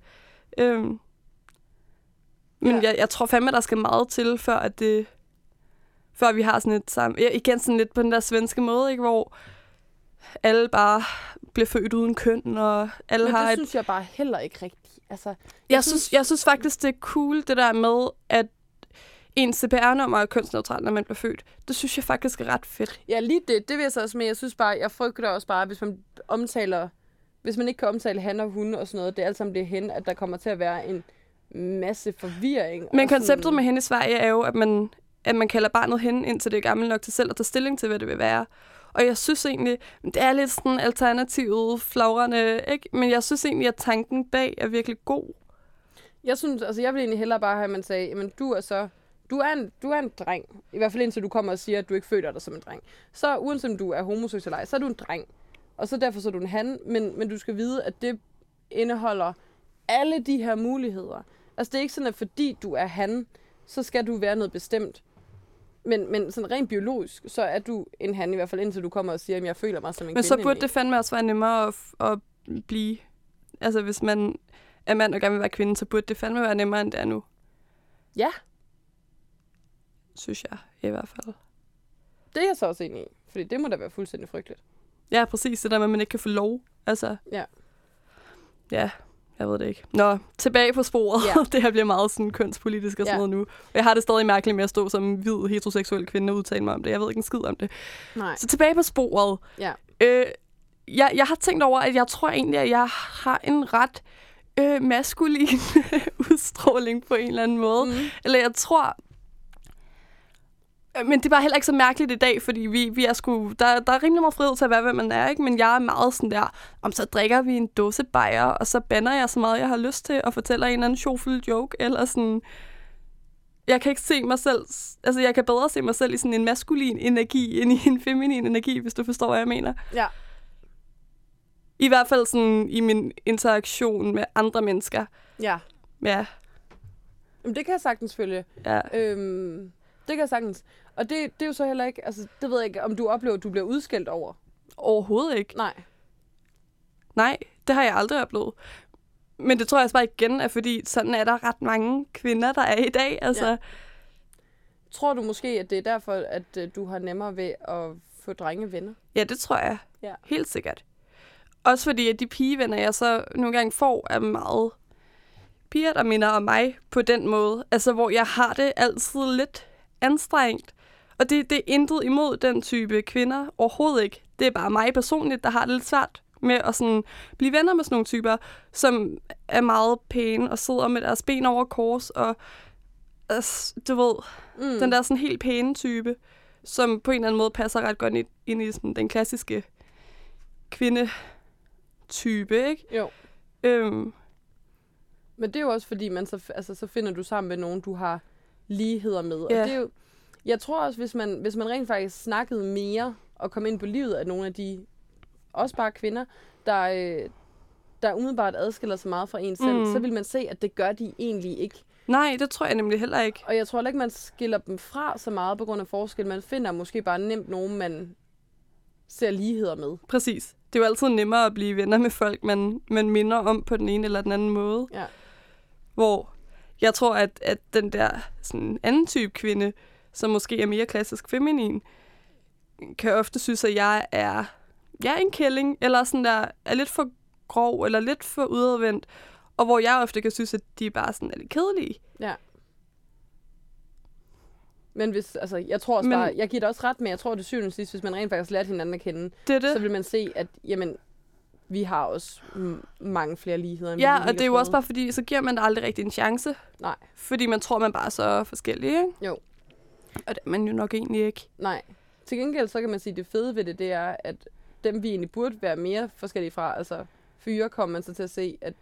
Øhm. Men Ja. jeg, jeg tror fandme, der skal meget til, før at det... Før vi har sådan et sammen... Ja, igen sådan lidt på den der svenske måde, ikke? Hvor alle bare bliver født uden køn, og alle Men har det et synes jeg bare heller ikke rigtigt. Altså, jeg, Jeg synes, synes- jeg synes faktisk, det er cool, det der med, at en CPR-nummer er kønsneutralt, når man bliver født. Det synes jeg faktisk er ret fedt. Ja, lige det. Det vil jeg så også med. Jeg synes bare, jeg frygter også bare, hvis man omtaler, hvis man ikke kan omtale han og hun og sådan noget, det alt sammen bliver hen, at der kommer til at være en masse forvirring. Men konceptet sådan, med hende i Sverige er jo, at man, at man kalder barnet hende, indtil det er gammel nok til selv at tage stilling til, hvad det vil være. Og jeg synes egentlig, det er lidt sådan alternativet, flagrende, ikke? Men jeg synes egentlig, at tanken bag er virkelig god. Jeg synes, altså jeg vil egentlig hellere bare have, at man sagde, jamen du er så, du er, en, du er en dreng. I hvert fald indtil du kommer og siger, at du ikke føler dig som en dreng. Så uanset om du er homoseksuel eller ej, så er du en dreng. Og så derfor så er du en han, men, men du skal vide, at det indeholder alle de her muligheder. Altså det er ikke sådan, at fordi du er han, så skal du være noget bestemt. Men, men sådan rent biologisk, så er du en han i hvert fald, indtil du kommer og siger, at jeg føler mig som en Men kvinde. så burde det fandme også være nemmere at, at blive... Altså, hvis man er mand og gerne vil være kvinde, så burde det fandme være nemmere, end det er nu. Ja, Synes jeg, i hvert fald. det er jeg så også enig i. Fordi det må da være fuldstændig frygteligt. Ja, præcis. Det der med, at man ikke kan få lov. Altså, Ja. ja, jeg ved det ikke. Nå, tilbage på sporet. Ja. det her bliver meget sådan kønspolitisk og sådan Ja. noget nu. Og jeg har det stadig mærkeligt med at stå som hvid heteroseksuel kvinde og udtale mig om det. Jeg ved ikke en skid om det. Nej. Så tilbage på sporet. Ja. Øh, jeg, jeg har tænkt over, at jeg tror egentlig, at jeg har en ret øh, maskulin udstråling på en eller anden måde. Mm. Eller jeg tror... Men det er bare heller ikke så mærkeligt i dag, fordi vi, vi er sgu, der, der er rimelig meget frihed til at være, hvem man er, ikke? Men jeg er meget sådan der, om så drikker vi en dåse bajer, og så banner jeg så meget, jeg har lyst til, og fortæller en eller anden sjovfuld joke, eller sådan... Jeg kan ikke se mig selv... Altså, jeg kan bedre se mig selv i sådan en maskulin energi, end i en feminin energi, hvis du forstår, hvad jeg mener. Ja. I hvert fald sådan i min interaktion med andre mennesker. Ja. Ja, Jamen, det kan jeg sagtens følge. ja. Øhm, det kan jeg sagtens. Og det, det er jo så heller ikke, altså det ved jeg ikke, om du oplever, at du bliver udskældt over. Overhovedet ikke. Nej. Nej, det har jeg aldrig oplevet. Men det tror jeg også bare igen er, fordi sådan er der ret mange kvinder, der er i dag. Altså, Ja. Tror du måske, at det er derfor, at øh, du har nemmere ved at få drengevenner? ja, det tror jeg. Ja. Helt sikkert. Også fordi, at de pigevenner, jeg så nogle gange får, er meget piger, der minder om mig på den måde. Altså, hvor jeg har det altid lidt anstrengt. Og det, det er intet imod den type kvinder. Overhovedet ikke. Det er bare mig personligt, der har det lidt svært med at sådan blive venner med sådan nogle typer, som er meget pæne og sidder med deres ben over kors og altså, du ved, Mm. den der sådan helt pæne type, som på en eller anden måde passer ret godt ind, ind i sådan den klassiske kvindetype, ikke? Jo. Øhm, Men det er jo også fordi, man så, altså, så finder du sammen med nogen, du har ligheder med. Ja. Og det er jo, jeg tror også, hvis man, hvis man rent faktisk snakkede mere og kom ind på livet af nogle af de, også bare kvinder, der, øh, der umiddelbart adskiller sig meget fra en selv, Mm. så vil man se, at det gør de egentlig ikke. nej, det tror jeg nemlig heller ikke. Og jeg tror heller ikke, man skiller dem fra så meget på grund af forskel. Man finder måske bare nemt nogen, man ser ligheder med. Præcis. Det er jo altid nemmere at blive venner med folk, man, man minder om på den ene eller den anden måde. Ja. Hvor jeg tror, at, at den der sådan anden type kvinde, som måske er mere klassisk feminin, kan ofte synes, at jeg er, jeg er en kælling, eller sådan der, er lidt for grov, eller lidt for udadvendt, og hvor jeg ofte kan synes, at de bare sådan er lidt kedelige. Men hvis, altså, jeg tror også Men- bare, jeg giver det også ret med, jeg tror det syvende sidst, hvis man rent faktisk lærte hinanden at kende, Det det. så vil man se, at jamen, vi har også mange flere ligheder, end Ja, og det er jo også bare fordi, så giver man det aldrig rigtig en chance. Nej. Fordi man tror, man bare er så forskellig, ikke? Jo. Og det er man jo nok egentlig ikke. Nej. Til gengæld, så kan man sige, at det fede ved det, det er, at dem, vi egentlig burde være mere forskellige fra, altså fyre, kommer man så til at se, at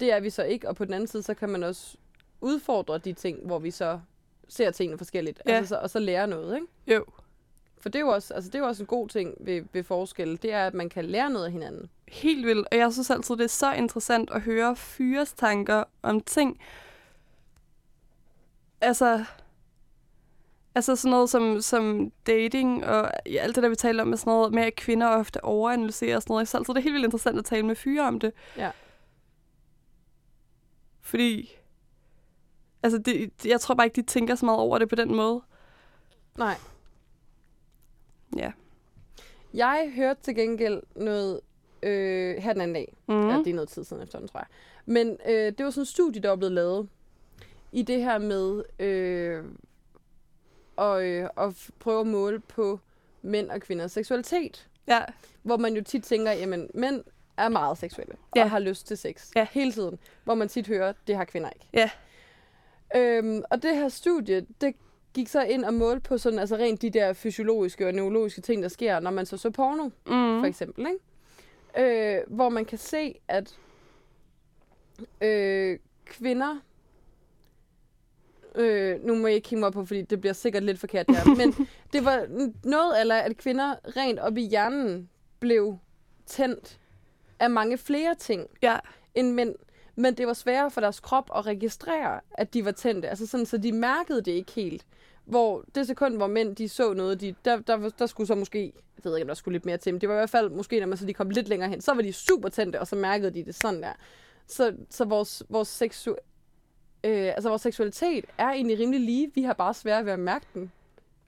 det er vi så ikke. Og på den anden side, så kan man også udfordre de ting, hvor vi så ser tingene forskelligt. Ja. Altså, så, og så lære noget, ikke? Jo. For det er jo også, altså, det er jo også en god ting ved, ved forskelle. Det er, at man kan lære noget af hinanden. Helt vildt. Og jeg synes altid, det er så interessant at høre fyres tanker om ting. Altså, altså sådan noget som, som dating og alt det der, vi taler om, er sådan noget med, at kvinder ofte overanalyserer og sådan noget. Synes altid, det er helt vildt interessant at tale med fyre om det. Ja. Fordi, altså det, jeg tror bare ikke, de tænker så meget over det på den måde. Nej. Ja. Jeg hørte til gengæld noget øh, her den anden dag. Mm. Mm. Ja, det er noget tid siden efterhånden, tror jeg. Men øh, det var sådan en studie, der var blevet lavet i det her med øh, og, øh, f- prøve at måle på mænd og kvinders seksualitet. Ja, Hvor man jo tit tænker, jamen mænd er meget seksuelle Ja. og har lyst til sex Ja. hele tiden. Hvor man tit hører, det har kvinder ikke. Ja. Øhm, og det her studie, det gik så ind og målte på sådan, altså rent de der fysiologiske og neurologiske ting, der sker, når man så så porno, Mm. for eksempel, ikke? Øh, hvor man kan se, at øh, kvinder, øh, nu må jeg ikke kigge mig op på, fordi det bliver sikkert lidt forkert der, men det var noget eller at kvinder rent op i hjernen blev tændt af mange flere ting Ja. end mænd. Men det var sværere for deres krop at registrere, at de var tændte. Altså sådan, så de mærkede det ikke helt. Hvor det sekund, hvor mænd de så noget, de, der, der, der skulle så måske, jeg ved ikke, om der skulle lidt mere til, men det var i hvert fald måske, når man så de kom lidt længere hen, så var de super tændte, og så mærkede de det sådan der. Så, så vores, vores, seksu, øh, altså vores seksualitet er egentlig rimelig lige. Vi har bare svært ved at mærke den.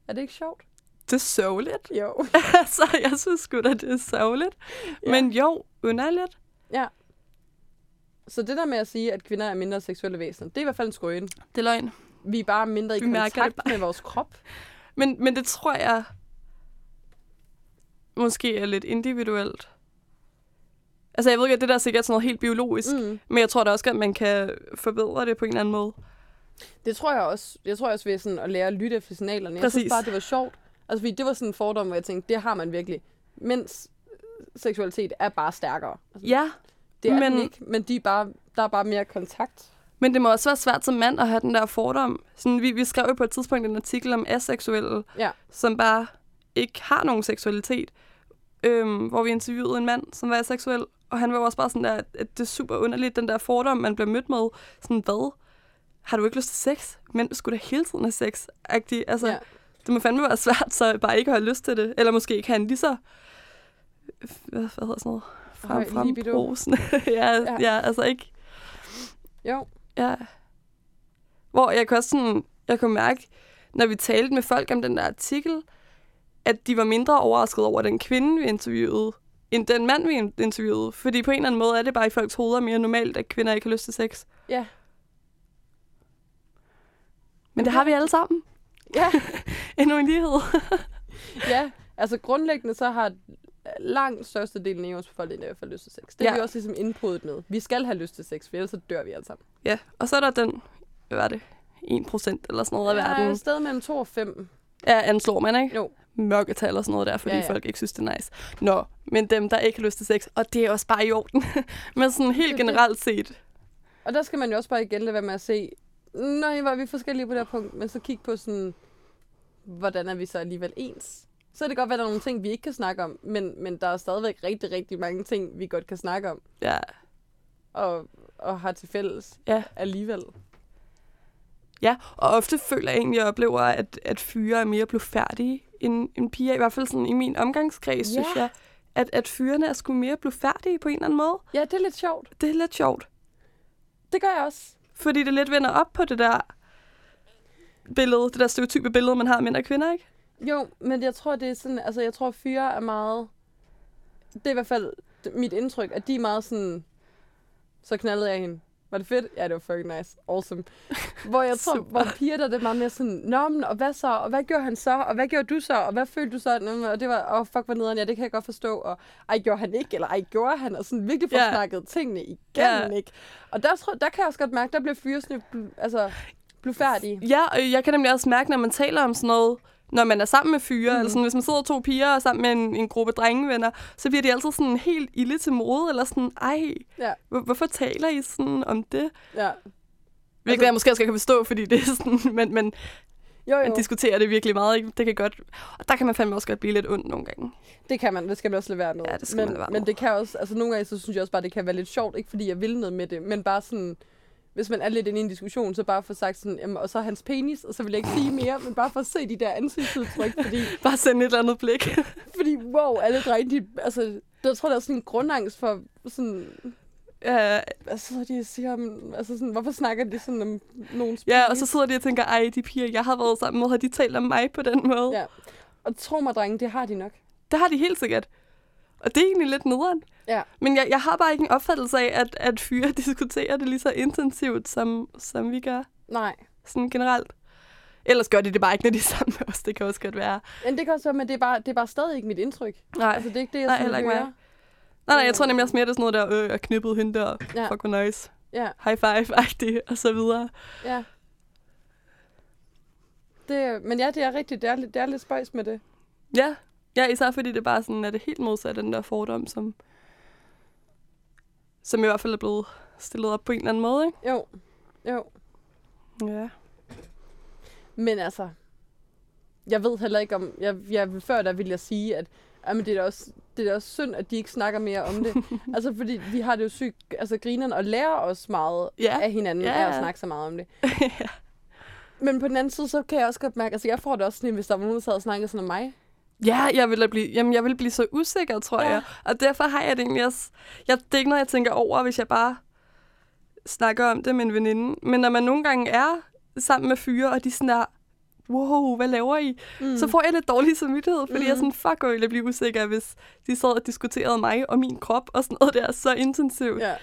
Er det ikke sjovt? Det er sørgeligt. Jo. altså, jeg synes sgu da, det er sørgeligt. Ja. Men jo, underligt. Ja. Så det der med at sige, at kvinder er mindre seksuelle væsener, det er i hvert fald en skrøn. Det er løgn. Vi er bare mindre i Vi kontakt med vores krop. Men, men det tror jeg måske er lidt individuelt. Altså, jeg ved ikke, at det der er sikkert sådan noget helt biologisk, mm. Men jeg tror da også, at man kan forbedre det på en eller anden måde. Det tror jeg også. Jeg tror også ved sådan at lære at lytte efter signalerne. Jeg Præcis. synes bare, det var sjovt. Altså, fordi det var sådan en fordom, hvor jeg tænkte, det har man virkelig. Mænds seksualitet er bare stærkere. Altså, Ja, det er men- den ikke, men de er bare, der er bare mere kontakt. men det må også være svært som mand at have den der fordom. Sådan, vi, vi skrev jo på et tidspunkt en artikel om aseksuelle, Ja. som bare ikke har nogen seksualitet. Øhm, hvor vi interviewede en mand, som var aseksuel, og han var også bare sådan der, at det er super underligt, den der fordom, man bliver mødt med. Sådan, hvad? Har du ikke lyst til sex? Men skulle da hele tiden have sex? -agtig. Altså, Ja. det må fandme være svært, så bare ikke have lyst til det. Eller måske ikke have en lige så... Hvad, hvad hedder sådan noget? Frem, frembrusende. ja, Ja. ja. ja, altså ikke... Jo. Ja. Hvor jeg kunne også sådan, jeg kunne mærke, når vi talte med folk om den der artikel, at de var mindre overrasket over den kvinde, vi interviewede, end den mand, vi in- interviewede. Fordi på en eller anden måde er det bare i folks hoveder mere normalt, at kvinder ikke har lyst til sex. Ja. Men det har vi alle sammen. Ja. Endnu en lighed. ja. Altså grundlæggende så har langt størstedelen af vores befolkning i hvert fald lyst til sex. Det er Ja. vi også ligesom indpodet med. Vi skal have lyst til sex, for ellers så dør vi alle sammen. ja, og så er der den, hvad var det, 1 procent eller sådan noget af Ja, verden. et sted mellem 2 og 5. Ja, anslår man, ikke? Jo. Mørketal og sådan noget der, fordi Ja, ja, folk ikke synes, det er nice. Nå, men dem, der ikke har lyst til sex, og det er også bare i orden. men sådan helt generelt set, Og der skal man jo også bare igen lade være med at se, nej, er vi forskellige på det her punkt, men så kigge på sådan, hvordan er vi så alligevel ens? Så er det godt, at der er nogle ting, vi ikke kan snakke om, men, men der er stadigvæk rigtig, rigtig mange ting, vi godt kan snakke om, ja, og, og har til fælles Ja. alligevel. Ja, og ofte føler jeg egentlig, at jeg oplever, at, at fyre er mere blufærdige end, end piger. I hvert fald sådan i min omgangskreds, Ja. synes jeg, at, at fyrene er sgu mere blufærdige på en eller anden måde. Ja, det er lidt sjovt. Det er lidt sjovt, Det gør jeg også. fordi det lidt vender op på det der billede, det der stereotype billede, man har af mænd og kvinder, ikke? Jo, men jeg tror, det er sådan, altså jeg tror, fyre er meget, det er i hvert fald mit indtryk, at de er meget sådan, så knaldede jeg hende. Var det fedt? Ja, det var fucking nice. Awesome. Hvor jeg tror, hvor piger der, det meget mere sådan, Nå, men, og hvad så? Og hvad gjorde han så? Og hvad gjorde du så? Og hvad følte du så? Og det var, åh, oh, fuck, hvor nederen. Ja, det kan jeg godt forstå. Og ej, gjorde han ikke? Eller ej, gjorde han? Og sådan virkelig få Ja. snakket tingene igennem, Ja. ikke? Og der, tror, der kan jeg også godt mærke, der bliver fyre sådan, bl- altså, blufærdige. Ja, og jeg kan nemlig også mærke, når man taler om sådan noget, når man er sammen med fyre, Mhm. mm. eller sådan, hvis man sidder to piger og sammen med en, en gruppe drengevenner, så bliver de altid sådan helt ille til mode, eller sådan, ej, Ja. hvor, hvorfor taler I sådan om det? Ja. Hvilket altså, jeg måske også kan forstå, fordi det er sådan, men, men Jo, man jo. diskuterer det virkelig meget, ikke? Det kan godt, og der kan man fandme også godt blive lidt ond nogle gange. Det kan man, det skal man også lade være med. Ja, det skal men, man lade være Men med. det kan også, altså nogle gange, så synes jeg også bare, det kan være lidt sjovt, ikke fordi jeg vil noget med det, men bare sådan, hvis man er lidt inde i en diskussion, så bare få sagt sådan, jamen, og så hans penis, og så vil jeg ikke sige mere, men bare for at se de der ansigtsudtryk, fordi, Bare sende et eller andet blik. fordi wow, alle drenge, de, altså, jeg tror, der er sådan en grundangst for sådan, ja, altså, de siger, altså sådan, hvorfor snakker de sådan om nogens ja, og så sidder de og tænker, ej, de piger, jeg har været sammen med, har de talt om mig på den måde? Ja. Og tro mig, drenge, det har de nok. Det har de helt sikkert. Og det er egentlig lidt nederen. Ja. Men jeg, jeg har bare ikke en opfattelse af, at, at fyre diskuterer det lige så intensivt, som, som vi gør Nej. sådan generelt. Ellers gør de det bare ikke, når de er sammen med os. Det kan også godt være. Men det kan også være, men det er bare, det er bare stadig ikke mit indtryk. Nej, Altså, det er ikke det, jeg Nej, heller ikke hører. nej, nej jeg tror nemlig også mere, det er sådan noget der, øh, jeg knippede hende der, Ja. fuck hvor nice, Ja, high five-agtigt, og så videre. ja. Det, men ja, det er rigtigt. Det er, lidt- det er lidt spøjs med det. Ja. Ja, især fordi det bare sådan er det helt modsatte den der fordom, som, som i hvert fald er blevet stillet op på en eller anden måde, ikke? Jo, jo. Ja. Men altså, jeg ved heller ikke om... Jeg, jeg, før der ville jeg sige, at jamen, det, er da også, det er da også synd, at de ikke snakker mere om det. altså, fordi vi har det jo sygt... Altså, grineren og lærer os meget Ja. af hinanden Ja, ja. af at ja. snakke så meget om det. Men på den anden side, så kan jeg også godt mærke... Altså, jeg får det også sådan, hvis der var nogen, der sad og snakkede sådan om mig. Ja, jeg vil, blive, jamen, jeg vil blive så usikker, tror Ja. jeg. Og derfor har jeg det egentlig også... Jeg, det er ikke noget, jeg tænker over, hvis jeg bare snakker om det med en veninde. Men når man nogle gange er sammen med fyre, og de sådan er, wow, hvad laver I? Mm. Så får jeg lidt dårlig samvittighed, fordi mm. jeg er sådan, fuck, hvor ville jeg blive usikker, hvis de sad og diskuterede mig og min krop og sådan noget der så intensivt. Ja.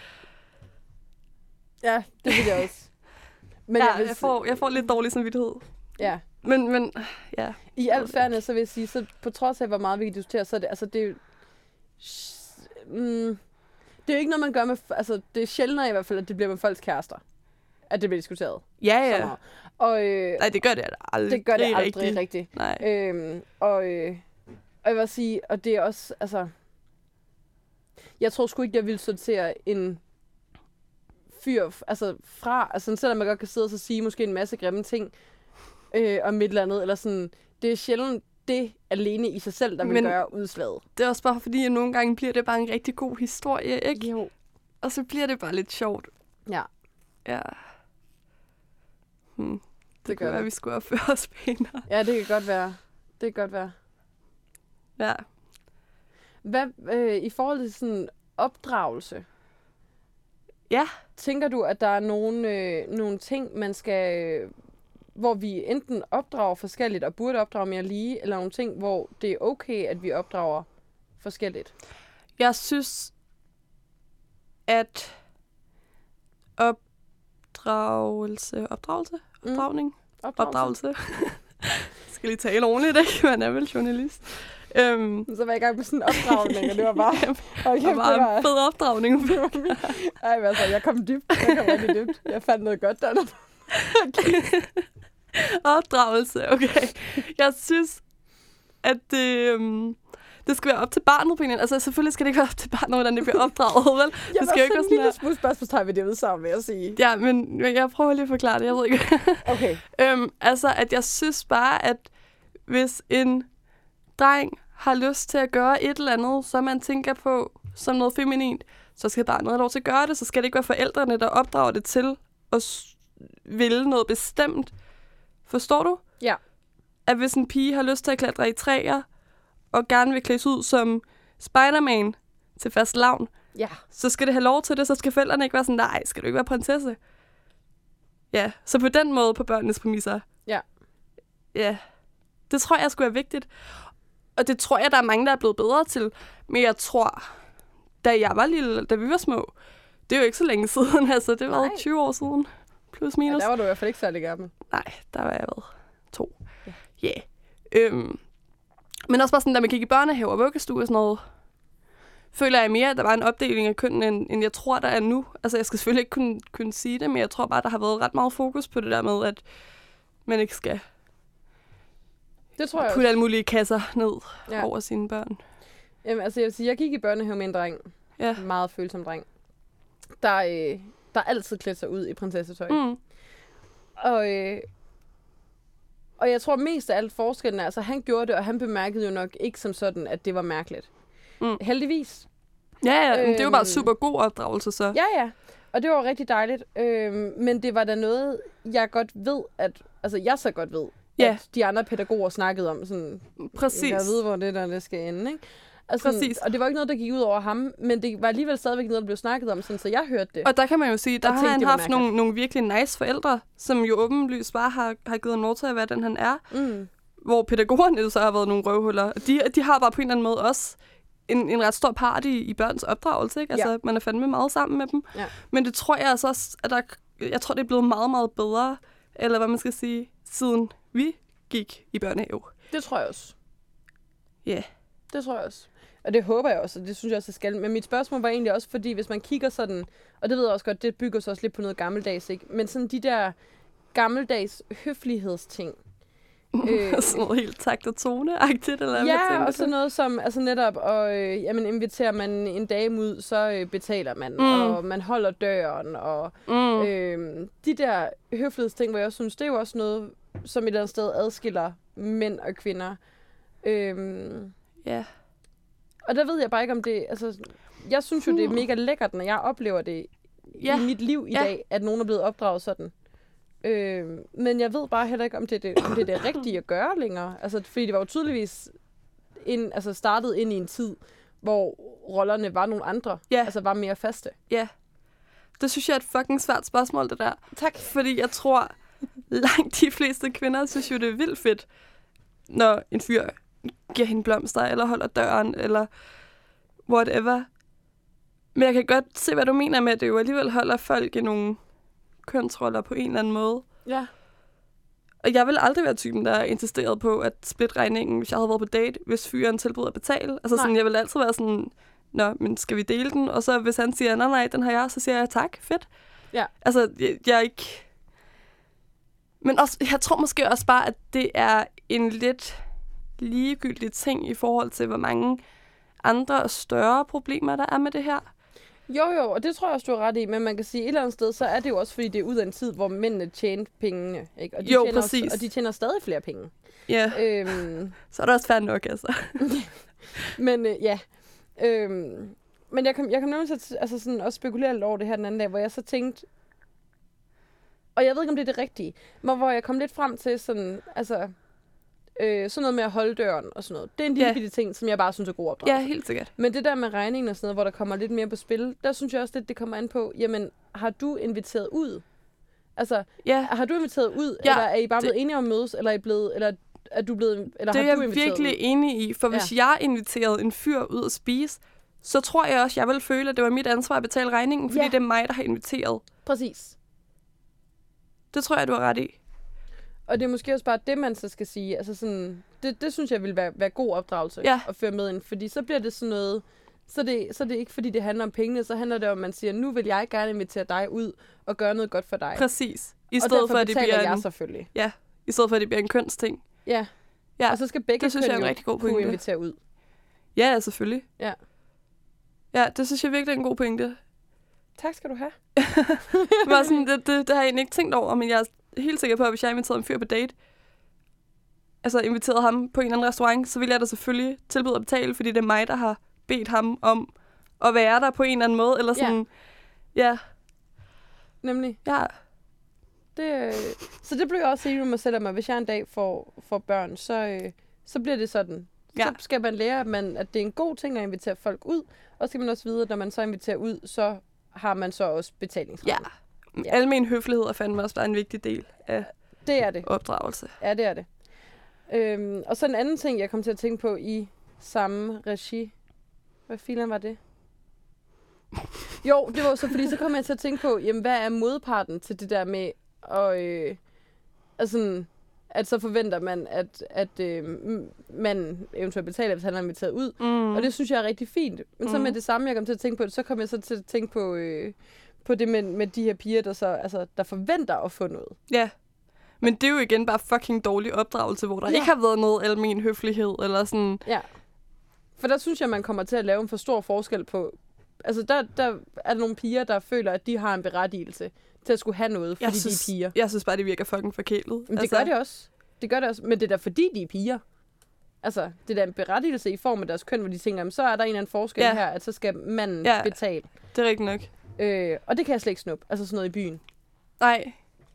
Ja, det vil jeg også. Men ja, jeg, vil, jeg, får, jeg får lidt dårlig samvittighed. ja. Men, men ja. I al fairness, så vil jeg sige, så på trods af, hvor meget vi kan diskutere, så er det, altså, det er jo... Mm, det er jo ikke noget, man gør med... Altså, det er sjældnere i hvert fald, at det bliver med folks kærester. At det bliver diskuteret. Ja, så ja. Og øh, Nej, det gør det aldrig det gør det aldrig rigtigt. rigtigt. Nej. Øhm, og, øh, og jeg vil sige, og det er også, altså... Jeg tror sgu ikke, jeg ville sortere en fyr altså fra, altså selvom man godt kan sidde og så sige måske en masse grimme ting øh, om et eller andet, eller sådan, det er sjældent det alene i sig selv, der vil Men- gøre udslaget. Det er også bare fordi, at nogle gange bliver det bare en rigtig god historie, ikke? Jo. Og så bliver det bare lidt sjovt. Ja, Ja. Hmm. Det, Det kunne være, at vi skulle opføre os pænere. ja, det kan godt være. Det kan godt være. Ja. Hvad, øh, i forhold til sådan opdragelse, Ja. tænker du, at der er nogle, øh, nogle ting, man skal... Hvor vi enten opdrager forskelligt og burde opdrage mere lige, eller nogle ting, hvor det er okay, at vi opdrager forskelligt? Jeg synes, at opdragelse... Opdragelse? Mm. Opdragning? Opdragelse. Jeg skal lige tale ordentligt, ikke? Man er vel journalist. Øhm, Så var jeg i gang med sådan en opdragning, og det var bare... Okay, det var en fed opdragning. ej, men altså, jeg kom dybt. Jeg kom rigtig dybt. Jeg fandt noget godt der. Opdragelse, okay. Jeg synes, at det, øhm, det skal være op til barnet på en Altså, selvfølgelig skal det ikke være op til barnet, hvordan det bliver opdraget, vel? Jeg det skal jo ikke være sådan en lille smule spørgsmålstegn ved det udsagn, vil jeg sige. Ja, men men jeg prøver lige at forklare det. Jeg ved ikke. Okay. øhm, altså, at jeg synes bare, at hvis en dreng har lyst til at gøre et eller andet, som man tænker på som noget feminint, så skal barnet have lov til at gøre det. Så skal det ikke være forældrene, der opdrager det til at ville noget bestemt. Forstår du? Ja. At hvis en pige har lyst til at klatre i træer, og gerne vil klædes ud som Spider-Man til fast lavn, Ja. så skal det have lov til det, så skal forældrene ikke være sådan, nej, skal du ikke være prinsesse? Ja, så på den måde på børnenes præmisser. Ja. Ja, det tror jeg skulle er vigtigt. Og det tror jeg, der er mange, der er blevet bedre til. Men jeg tror, da jeg var lille, da vi var små, det er jo ikke så længe siden, altså det var Nej. 20 år siden, plus ja, minus. der var du i hvert fald ikke særlig gammel. Nej, der var jeg været to. Ja. Yeah. Øhm, men også bare sådan, da man gik i børnehave og vuggestue og sådan noget, føler jeg mere, at der var en opdeling af køn, end, end jeg tror, der er nu. Altså, jeg skal selvfølgelig ikke kunne, kunne sige det, men jeg tror bare, der har været ret meget fokus på det der med, at man ikke skal Det tror jeg putte alle mulige kasser ned ja. over sine børn. Jamen, altså, jeg vil sige, jeg gik i børnehave med en dreng. Ja. En meget følsom dreng. Der, øh, der altid klædte sig ud i prinsessetøj. Mm. Og, øh, og jeg tror mest af alt forskellen er, altså han gjorde det, og han bemærkede jo nok ikke som sådan, at det var mærkeligt. Mm. Heldigvis. Ja, ja, men det Øhm. bare super god opdragelse, så. Ja, ja. Og det var rigtig dejligt. Øhm, men det var da noget, jeg godt ved, at... Altså, jeg så godt ved, Ja. at de andre pædagoger snakkede om sådan... Præcis. Jeg ved, hvor det der det skal ende, ikke? Altså, Præcis. Og det var ikke noget, der gik ud over ham, men det var alligevel stadigvæk noget, der blev snakket om, sådan, så jeg hørte det. Og der kan man jo sige, der Og har tænkte, han haft nogle, nogle virkelig nice forældre, som jo åbenlyst bare har, har givet ham lov til at være den, han er. Mm. Hvor pædagogerne jo så har været nogle røvhuller. De, de har bare på en eller anden måde også en, en ret stor part i, i børns opdragelse. Ikke? Altså, Ja. man er fandme meget sammen med dem. Ja. Men det tror jeg altså også, at der, jeg tror, det er blevet meget, meget bedre, eller hvad man skal sige, siden vi gik i børnehave. Det tror jeg også. Ja. Det tror jeg også. Og det håber jeg også, og det synes jeg også, jeg skal. Men mit spørgsmål var egentlig også, fordi hvis man kigger sådan, og det ved jeg også godt, det bygger sig også lidt på noget gammeldags, ikke? Men sådan de der gammeldags høflighedsting, Øh, sådan noget helt takt og tone-agtigt, eller ja, og sådan noget som, altså netop, og øh, jamen, inviterer man en dame ud, så øh, betaler man, Mm. og man holder døren, og Mm. øh, de der høflighedsting, hvor jeg synes, det er jo også noget, som et eller andet sted adskiller mænd og kvinder. Øh, Ja. Og der ved jeg bare ikke, om det, altså, jeg synes jo, det er mega lækkert, når jeg oplever det Ja. i mit liv i Ja. dag, at nogen er blevet opdraget sådan. Øh, men jeg ved bare heller ikke, om det, er det, om det er det rigtige at gøre længere. Altså, fordi det var jo tydeligvis ind, altså startet ind i en tid, hvor rollerne var nogle andre. Ja. Altså var mere faste. Ja. Det synes jeg er et fucking svært spørgsmål, det der. Tak. Fordi jeg tror, langt de fleste kvinder synes jo, det er vildt fedt, når en fyr giver hende blomster, eller holder døren, eller whatever. Men jeg kan godt se, hvad du mener med, at det jo alligevel holder folk i nogle kønsroller på en eller anden måde. Ja. Og jeg vil aldrig være typen, der er insisteret på at splitte regningen, hvis jeg havde været på date, hvis fyren tilbød at betale. Altså sådan, Nej. jeg vil altid være sådan, nå, men skal vi dele den? Og så hvis han siger, nej, nej, den har jeg, så siger jeg tak, fedt. Ja. Altså, jeg, jeg er ikke... Men også, jeg tror måske også bare, at det er en lidt ligegyldig ting i forhold til, hvor mange andre og større problemer, der er med det her. Jo, jo, og det tror jeg også, du har ret i. Men man kan sige, et eller andet sted, så er det jo også, fordi det er ud af en tid, hvor mændene tjente pengene. Ikke? Og de Jo, tjener præcis. Også, og de tjener stadig flere penge. Ja, øhm, så er det også fair nok, altså. Men øh, ja. Øhm, men jeg kom, jeg kom nemlig til at altså sådan, at spekulere lidt over det her den anden dag, hvor jeg så tænkte, og jeg ved ikke, om det er det rigtige, men hvor jeg kom lidt frem til sådan, altså, øh, sådan noget med at holde døren og sådan noget. Det er en lille Ja. bitte ting, som jeg bare synes er god opdragelse. Ja, helt sikkert. Men det der med regningen og sådan noget, hvor der kommer lidt mere på spil, der synes jeg også lidt, det kommer an på, jamen, har du inviteret ud? Altså, Ja, har du inviteret ud, Ja, eller er I bare det- blevet enige om at mødes, eller er I blevet, eller er du blevet, eller det er har du jeg inviteret virkelig ud? enig i, for Ja. hvis jeg inviterede en fyr ud at spise, så tror jeg også, jeg vil føle, at det var mit ansvar at betale regningen, fordi ja. det er mig, der har inviteret. Præcis. Det tror jeg, du har ret i. Og det er måske også bare det, man så skal sige. Altså sådan, det, det synes jeg vil være, være god opdragelse Ja. at føre med ind. Fordi så bliver det sådan noget... Så er det, så er det ikke, fordi det handler om pengene. Så handler det om, at man siger, nu vil jeg gerne invitere dig ud og gøre noget godt for dig. Præcis. I og stedet derfor for, at det bliver jeg en, selvfølgelig. i stedet for, at det bliver en kønsting. Ja. Ja, Og så skal begge det synes jeg er køn en rigtig god kunne pointe. invitere ud. Ja, ja, selvfølgelig. Ja. Ja, det synes jeg virkelig er en god pointe. Tak skal du have. Bare sådan, det, det, det har jeg egentlig ikke tænkt over, men jeg er helt sikker på, at hvis jeg inviterede en fyr på date, altså inviterede ham på en eller anden restaurant, så ville jeg da selvfølgelig tilbyde at betale, fordi det er mig, der har bedt ham om at være der på en eller anden måde, eller Ja. sådan, ja, Nemlig. ja, Det, øh, så det blev jeg også enig med mig selv om, at hvis jeg en dag får, får børn, så, øh, så bliver det sådan. Ja. Så skal man lære, at, man, at det er en god ting at invitere folk ud, og så skal man også vide, at når man så inviterer ud, så har man så også betalingsret. ja. Almen høflighed er fandme også bare en vigtig del af Det er det. opdragelse. Ja, det er det. Øhm, og så en anden ting, jeg kom til at tænke på i samme regi. Hvad filen var det? Jo, det var så fordi, så kom jeg til at tænke på, jamen, hvad er modparten til det der med, at, øh, altså, at så forventer man, at, at øh, man eventuelt betaler, hvis han er inviteret ud. Mm. Og det synes jeg er rigtig fint. Men så med Mhm. det samme, jeg kom til at tænke på, så kom jeg så til at tænke på, øh, på det med, med de her piger, der, så, altså, der forventer at få noget. Ja. Men det er jo igen bare fucking dårlig opdragelse, hvor der Ja. ikke har været noget almen høflighed, eller sådan, Ja. For der synes jeg, man kommer til at lave en for stor forskel på... Altså, der, der er der nogle piger, der føler, at de har en berettigelse til at skulle have noget, fordi jeg de synes, er piger. Jeg synes bare, det virker fucking forkælet. Men det altså... gør det også. Det gør det også. Men det er da fordi, de er piger. Altså, det er da en berettigelse i form af deres køn, hvor de tænker, så er der en eller anden forskel Ja. her, at så skal manden. Ja. betale. Det er rigtigt nok. Øh, og det kan jeg slet ikke snuppe. Altså sådan noget i byen. Nej,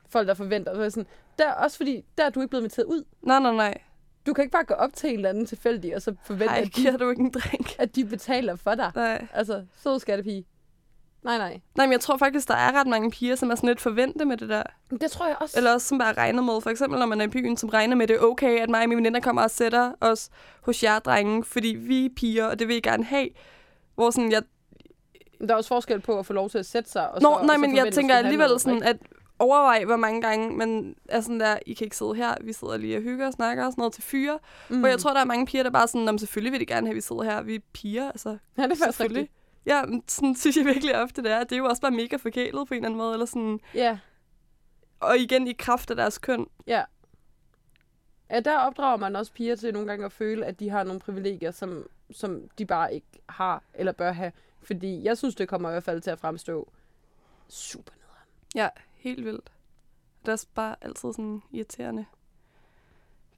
Folk, der forventer. Så er jeg sådan, der, også fordi, der er du ikke blevet inviteret ud. nej, nej, nej. Du kan ikke bare gå op til en eller anden tilfældig, og så forvente, Ej, at, de, du ikke en drink? at de betaler for dig. Nej. Altså, sød skattepige. Nej, nej. Nej, men jeg tror faktisk, der er ret mange piger, som er sådan lidt forvente med det der. Det tror jeg også. Eller også som bare regner med. For eksempel, når man er i byen, som regner med, det er okay, at mig og mine veninder kommer og sætter os hos jer drenge, fordi vi er piger, og det vil I gerne have. Hvor sådan, jeg... Der er også forskel på at få lov til at sætte sig. Og Nå, så, og nej, så men jeg tænker alligevel sådan, at overvej, hvor mange gange man er sådan der, I kan ikke sidde her, vi sidder lige og hygger og snakker og sådan noget til fyre. Mm. Hvor jeg tror, der er mange piger, der bare sådan, "Nå, men selvfølgelig vil de gerne have, at vi sidder her, vi er piger, altså. Ja, det er faktisk rigtigt. Ja, sådan synes jeg virkelig ofte, det er. Det er jo også bare mega forkælet på en eller anden måde, eller sådan, Ja, og igen i kraft af deres køn. ja. Ja, der opdrager man også piger til nogle gange at føle, at de har nogle privilegier, som, som de bare ikke har eller bør have. Fordi jeg synes, det kommer i hvert fald til at fremstå super nederen. Ja, helt vildt. Det er bare altid sådan irriterende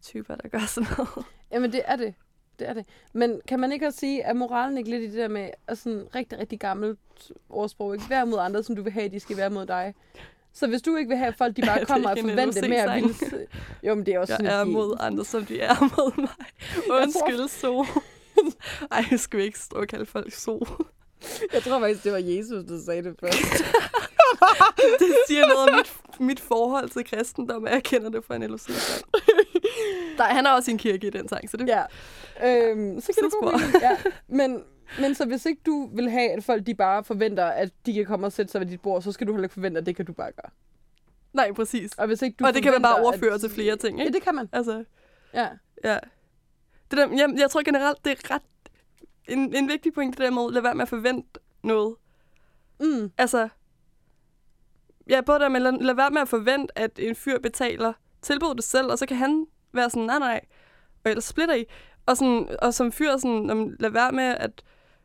typer, der gør sådan noget. Jamen, det er det. Det er det. Men kan man ikke også sige, at moralen ikke lidt i det der med at sådan rigtig, rigtig gammelt ordsprog, ikke være mod andre, som du vil have, de skal være mod dig. Så hvis du ikke vil have, at folk de bare er kommer og forventer mere LOC-sang. vildt... Jo, men det er også Jeg sådan, er at de- mod andre, som de er mod mig. Undskyld, so. Ej, jeg skal vi ikke stå og kalde folk so. Jeg tror faktisk, det var Jesus, der sagde det først. Det siger noget om mit, mit forhold til kristendom, at jeg kender det fra en LOC. Nej, han har også en kirke i den sang, så det Ja. Øhm, så kan det gå ja. men, men så hvis ikke du vil have, at folk de bare forventer, at de kan komme og sætte sig ved dit bord, så skal du heller ikke forvente, at det kan du bare gøre. Nej, præcis. Og, hvis ikke du og det kan man bare overføre at... til flere ting, Ja, ikke? det kan man. Altså, Ja. ja. Det der, jeg, jeg tror generelt, det er ret en, en vigtig point, det der med, lad være med at forvente noget. Mm. Altså, ja, både der med, lad, lad være med at forvente, at en fyr betaler tilbud det selv, og så kan han være sådan, nej, nej, og ellers splitter I. Og, sådan, og som fyr, sådan, lad være med at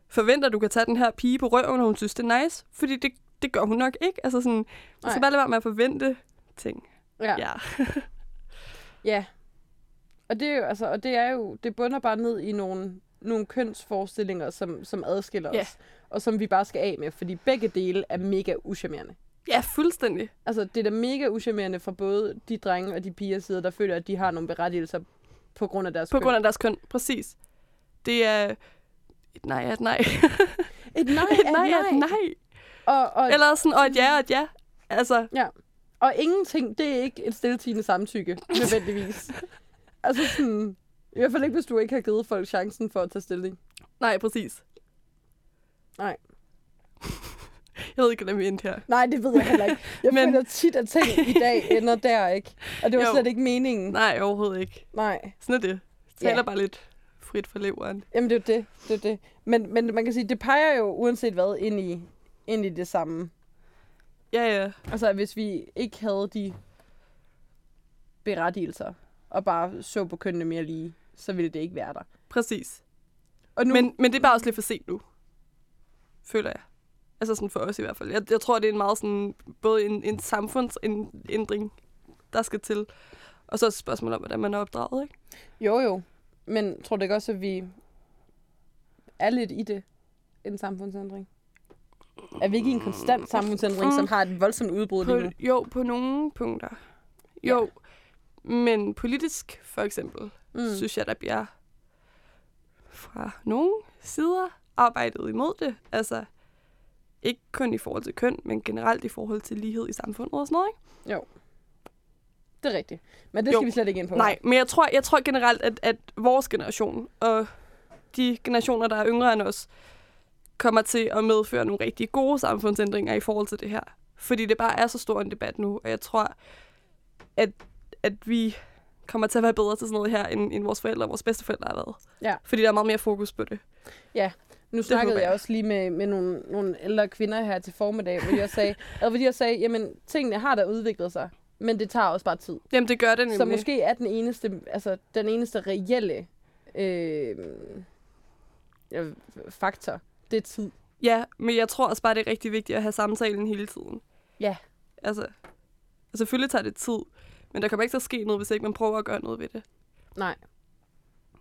forvente, at du kan tage den her pige på røven, og hun synes, det er nice, fordi det, det gør hun nok ikke. Altså sådan, Nej. skal bare lade være med at forvente ting. Ja. Ja. ja. Og det er jo, altså, og det er jo, det bunder bare ned i nogle, nogle kønsforestillinger, som, som adskiller Ja. os. Og som vi bare skal af med, fordi begge dele er mega uschammerende. Ja, fuldstændig. Altså, det er da mega uschammerende for både de drenge og de piger side, der føler, at de har nogle berettigelser på grund af deres På køn. grund af deres køn, præcis. Det er et nej er et nej. Et nej et nej er et nej. nej. Og, og, Eller sådan, og et ja er et ja. Altså, ja. og ingenting, det er ikke et stiltigende samtykke, nødvendigvis. altså sådan, i hvert fald ikke, hvis du ikke har givet folk chancen for at tage stilling. nej, præcis. Nej. Jeg ved ikke, hvordan vi endte her. Nej, det ved jeg heller ikke. Jeg Men- føler tit, at ting i dag ender der, ikke? Og det var Jo. slet ikke meningen. Nej, overhovedet ikke. Nej. Sådan er det. Jeg Ja. taler bare lidt frit for leveren. Jamen, det er jo det. det, er det. Men, men man kan sige, det peger jo uanset hvad ind i, ind i det samme. Ja, ja. Altså, hvis vi ikke havde de berettigelser, og bare så på kønnene mere lige, så ville det ikke være der. Præcis. Og nu, Men, men det er bare også lidt for sent nu. Føler jeg. Altså sådan for os i hvert fald. Jeg, jeg tror, det er en meget sådan, både en, en samfundsændring, der skal til. Og så et spørgsmål om, hvordan man er opdraget, ikke? Jo, jo. Men tror du ikke også, at vi er lidt i det, en samfundsændring? Er vi ikke i en konstant samfundsændring, Mm. som har et voldsomt udbrud lige På, nu? jo, på nogle punkter. Jo. Men politisk, for eksempel, Mm. synes jeg, der bliver fra nogle sider arbejdet imod det. Altså, ikke kun i forhold til køn, men generelt i forhold til lighed i samfundet og sådan noget, ikke? Det er rigtigt. Men det Jo. skal vi slet ikke ind på. Nej, men jeg tror, jeg tror generelt, at, at vores generation og de generationer, der er yngre end os, kommer til at medføre nogle rigtig gode samfundsændringer i forhold til det her. Fordi det bare er så stor en debat nu, og jeg tror, at, at vi kommer til at være bedre til sådan noget her, end, end vores forældre og vores bedsteforældre har været. Ja. Fordi der er meget mere fokus på det. Nu snakkede håber jeg jeg. også lige med, med nogle, nogle ældre kvinder her til formiddag, hvor jeg sagde, eller hvor jeg sagde, jamen, tingene har da udviklet sig, men det tager også bare tid. Jamen, det gør det nemlig. Så måske er den eneste, altså den eneste reelle øh, ja, faktor, det er tid. Ja, men jeg tror også bare, det er rigtig vigtigt at have samtalen hele tiden. Ja. Altså, selvfølgelig tager det tid, men der kommer ikke til at ske noget, hvis ikke man prøver at gøre noget ved det. Nej.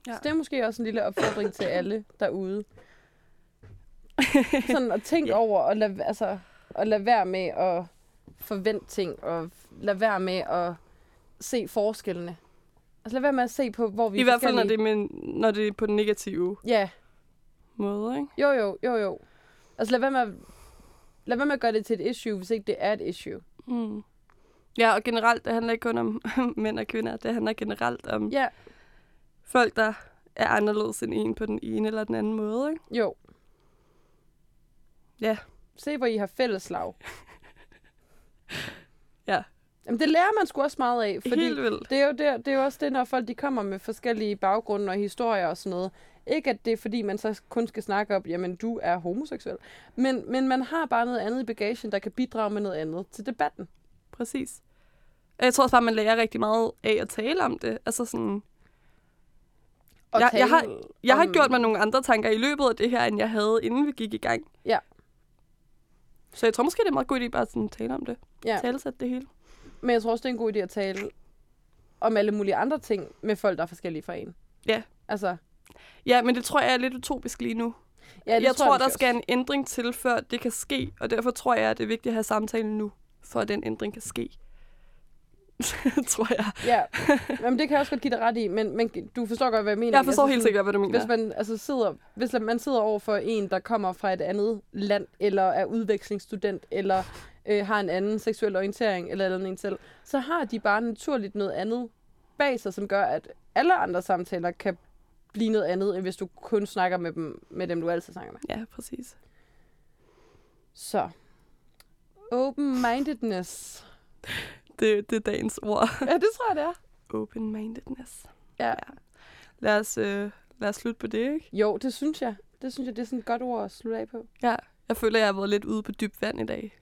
Ja. Så det er måske også en lille opfordring til alle derude. Sådan at tænke yeah. over og lade, altså, og lade være med at forvente ting, og lade være med at se forskellene. Altså lade være med at se på, hvor vi I er hvert fald, når det, er med, når det er på den negative Ja, måde, ikke? jo jo, jo jo. Altså lad være med at, lad være med at gøre det til et issue, hvis ikke det er et issue. Mm. Ja, og generelt, det handler ikke kun om mænd og kvinder. Det handler generelt om Ja, folk, der er anderledes end en på den ene eller den anden måde, ikke? jo. Ja. Se, hvor I har fælleslag. Ja. Jamen, det lærer man sgu også meget af, fordi Helt vildt. det er, jo det, det er jo også det, når folk de kommer med forskellige baggrunde og historier og sådan noget. Ikke at det er, fordi man så kun skal snakke om, jamen, du er homoseksuel. Men, men man har bare noget andet i bagagen, der kan bidrage med noget andet til debatten. Præcis. Og Jeg tror også bare, man lærer rigtig meget af at tale om det. Altså sådan, Og Jeg- jeg har- jeg har om- gjort mig nogle andre tanker i løbet af det her, end jeg havde, inden vi gik i gang. Ja. Så jeg tror måske, det er meget god idé bare sådan at tale om det. Ja. Tale sig det hele. Men jeg tror også, det er en god idé at tale om alle mulige andre ting med folk, der er forskellige fra en. Ja. Altså, Ja, men det tror jeg er lidt utopisk lige nu. ja, det jeg tror, der måske skal også. en ændring til, før det kan ske. Og derfor tror jeg, at det er vigtigt at have samtalen nu, for at den ændring kan ske. tror jeg. Ja, Jamen, det kan jeg også godt give dig ret i, men, men du forstår godt, hvad jeg mener. Jeg forstår altså, helt sikkert, hvad du mener. Hvis man, altså, sidder, hvis man sidder over for en, der kommer fra et andet land, eller er udvekslingsstudent, eller øh, har en anden seksuel orientering, eller eller andet en selv, så har de bare naturligt noget andet bag sig, som gør, at alle andre samtaler kan blive noget andet, end hvis du kun snakker med dem, med dem du altid snakker med. Ja, præcis. Så. Open-mindedness. Det, det er dagens ord. Ja, det tror jeg, det er. Open-mindedness. Ja. Lad os, øh, lad os slutte på det, ikke? Jo, det synes jeg. Det synes jeg, det er sådan et godt ord at slutte af på. Ja. Jeg føler, jeg har været lidt ude på dybt vand i dag.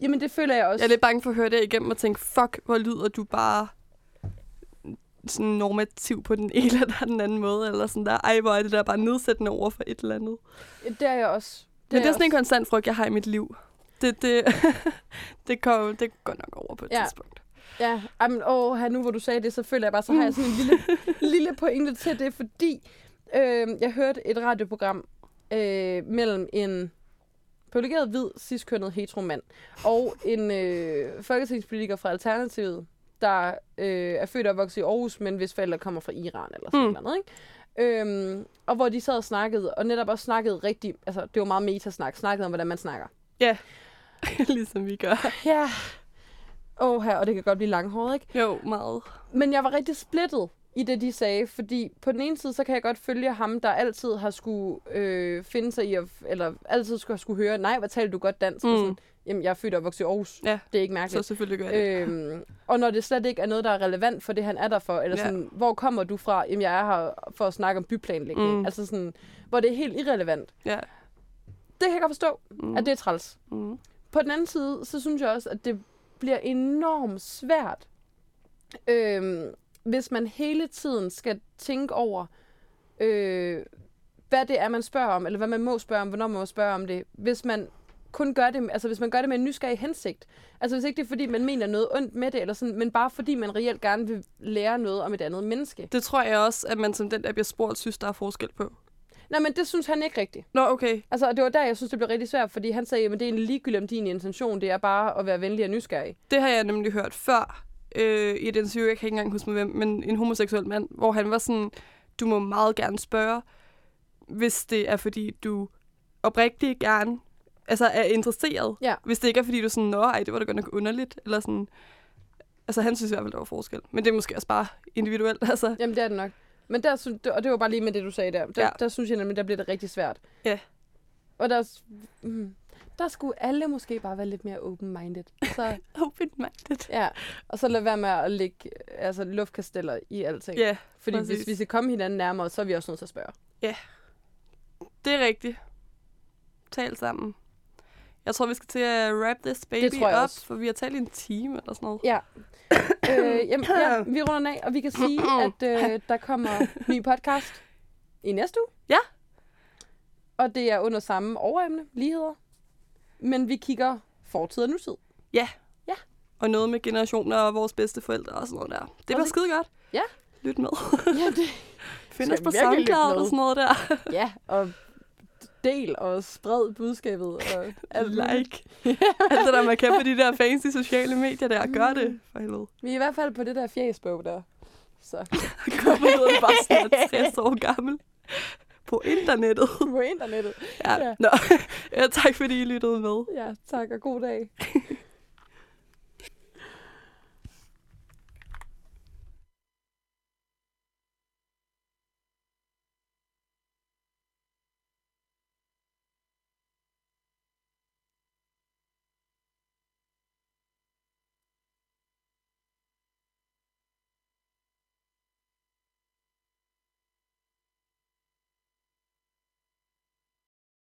Jamen, det føler jeg også. Jeg er lidt bange for at høre det igennem og tænke, fuck, hvor lyder du bare sådan normativ på den ene eller den anden måde, eller sådan der, ej, hvor er det der bare nedsættende over for et eller andet. Det er jeg også. Det Men det er sådan en også. konstant frygt, jeg har i mit liv. Det, det, det, går, det går nok over på et Ja. ja. tidspunkt. Ja, jamen, åh, her nu hvor du sagde det, så føler jeg bare, så har jeg sådan en lille, lille pointe til det, fordi øh, jeg hørte et radioprogram øh, mellem en privilegeret hvid, ciskønnet heteromand og en øh, folketingspolitiker fra Alternativet, der øh, er født og vokset i Aarhus, men hvis forældre kommer fra Iran eller sådan Mm. noget, ikke? Øhm, og hvor de sad og snakkede, og netop også snakkede rigtig, altså det var meget metasnak, snakkede om, hvordan man snakker. ligesom vi gør. Ja. Åh her, og det kan godt blive langhåret, ikke? Jo, meget. Men jeg var rigtig splittet i det, de sagde, fordi på den ene side, så kan jeg godt følge ham, der altid har skulle øh, finde sig i, at, eller altid skulle skulle høre, nej, hvad taler du godt dansk? Mm. Mm. Sådan, Jamen, jeg er født og vokset i Aarhus. Ja. Det er ikke Så mærkeligt. selvfølgelig gør det. Øhm, og når det slet ikke er noget, der er relevant for det, han er der for, eller Ja. sådan, hvor kommer du fra? Jamen, jeg er her for at snakke om byplanlægning. Mm. Mm. Altså sådan, hvor det er helt irrelevant. Ja. Det kan jeg godt forstå, mm. Mm. at det er træls. Mm. På den anden side, så synes jeg også, at det bliver enormt svært, øh, hvis man hele tiden skal tænke over, øh, hvad det er, man spørger om, eller hvad man må spørge om, hvornår man må spørge om det. Hvis man kun gør det, altså hvis man gør det med en nysgerrig hensigt. Altså hvis ikke det er, fordi man mener noget ondt med det, eller sådan, men bare fordi man reelt gerne vil lære noget om et andet menneske. Det tror jeg også, at man som den, der bliver spurgt, synes, der er forskel på. Nej, men det synes han ikke rigtigt. Nå, okay. Altså, og det var der, jeg synes, det blev rigtig svært, fordi han sagde, at det er egentlig ligegyldigt om din intention, det er bare at være venlig og nysgerrig. Det har jeg nemlig hørt før øh, i et interview, jeg kan ikke engang huske med hvem, men en homoseksuel mand, hvor han var sådan, du må meget gerne spørge, hvis det er fordi, du oprigtigt gerne altså er interesseret. Ja. Hvis det ikke er fordi, du er sådan, nå, ej, det var da godt nok underligt, eller sådan. Altså, han synes i hvert fald, der var forskel. Men det er måske også bare individuelt, altså. Jamen, det er det nok. Men der, synes- og det var bare lige med det, du sagde der. Der, ja. Ja. der synes jeg nemlig, der bliver det rigtig svært. Ja. Og der, mm, der skulle alle måske bare være lidt mere open-minded. Så, Open-minded. ja, og så lade være med at lægge altså, luftkasteller i alting. Ja, Fordi præcis. hvis vi skal komme hinanden nærmere, så er vi også nødt til at spørge. det er rigtigt. Tal sammen. Jeg tror, vi skal til at wrap this baby up, også. for vi har talt i en time eller sådan noget. Ja. øh, jamen, ja, vi runder af, og vi kan sige, at øh, der kommer ny podcast i næste uge. Ja. Og det er under samme overemne, ligheder. Men vi kigger fortid og nutid. Og noget med generationer og vores bedste forældre og sådan noget der. Det var skide godt. Ja. Lyt med. Ja, det, Find os på SoundCloud og sådan noget der. ja, og del og spred budskabet. Og alt like. Alt det der, man kan på de der fancy sociale medier der. Gør det, for helvede. Vi er i hvert fald på det der fjæsbog der. Så Kommer ud og bare sådan er 60 år gammel. På internettet. på internettet. Ja. Ja. Nå. ja, tak fordi I lyttede med. Ja, tak og god dag.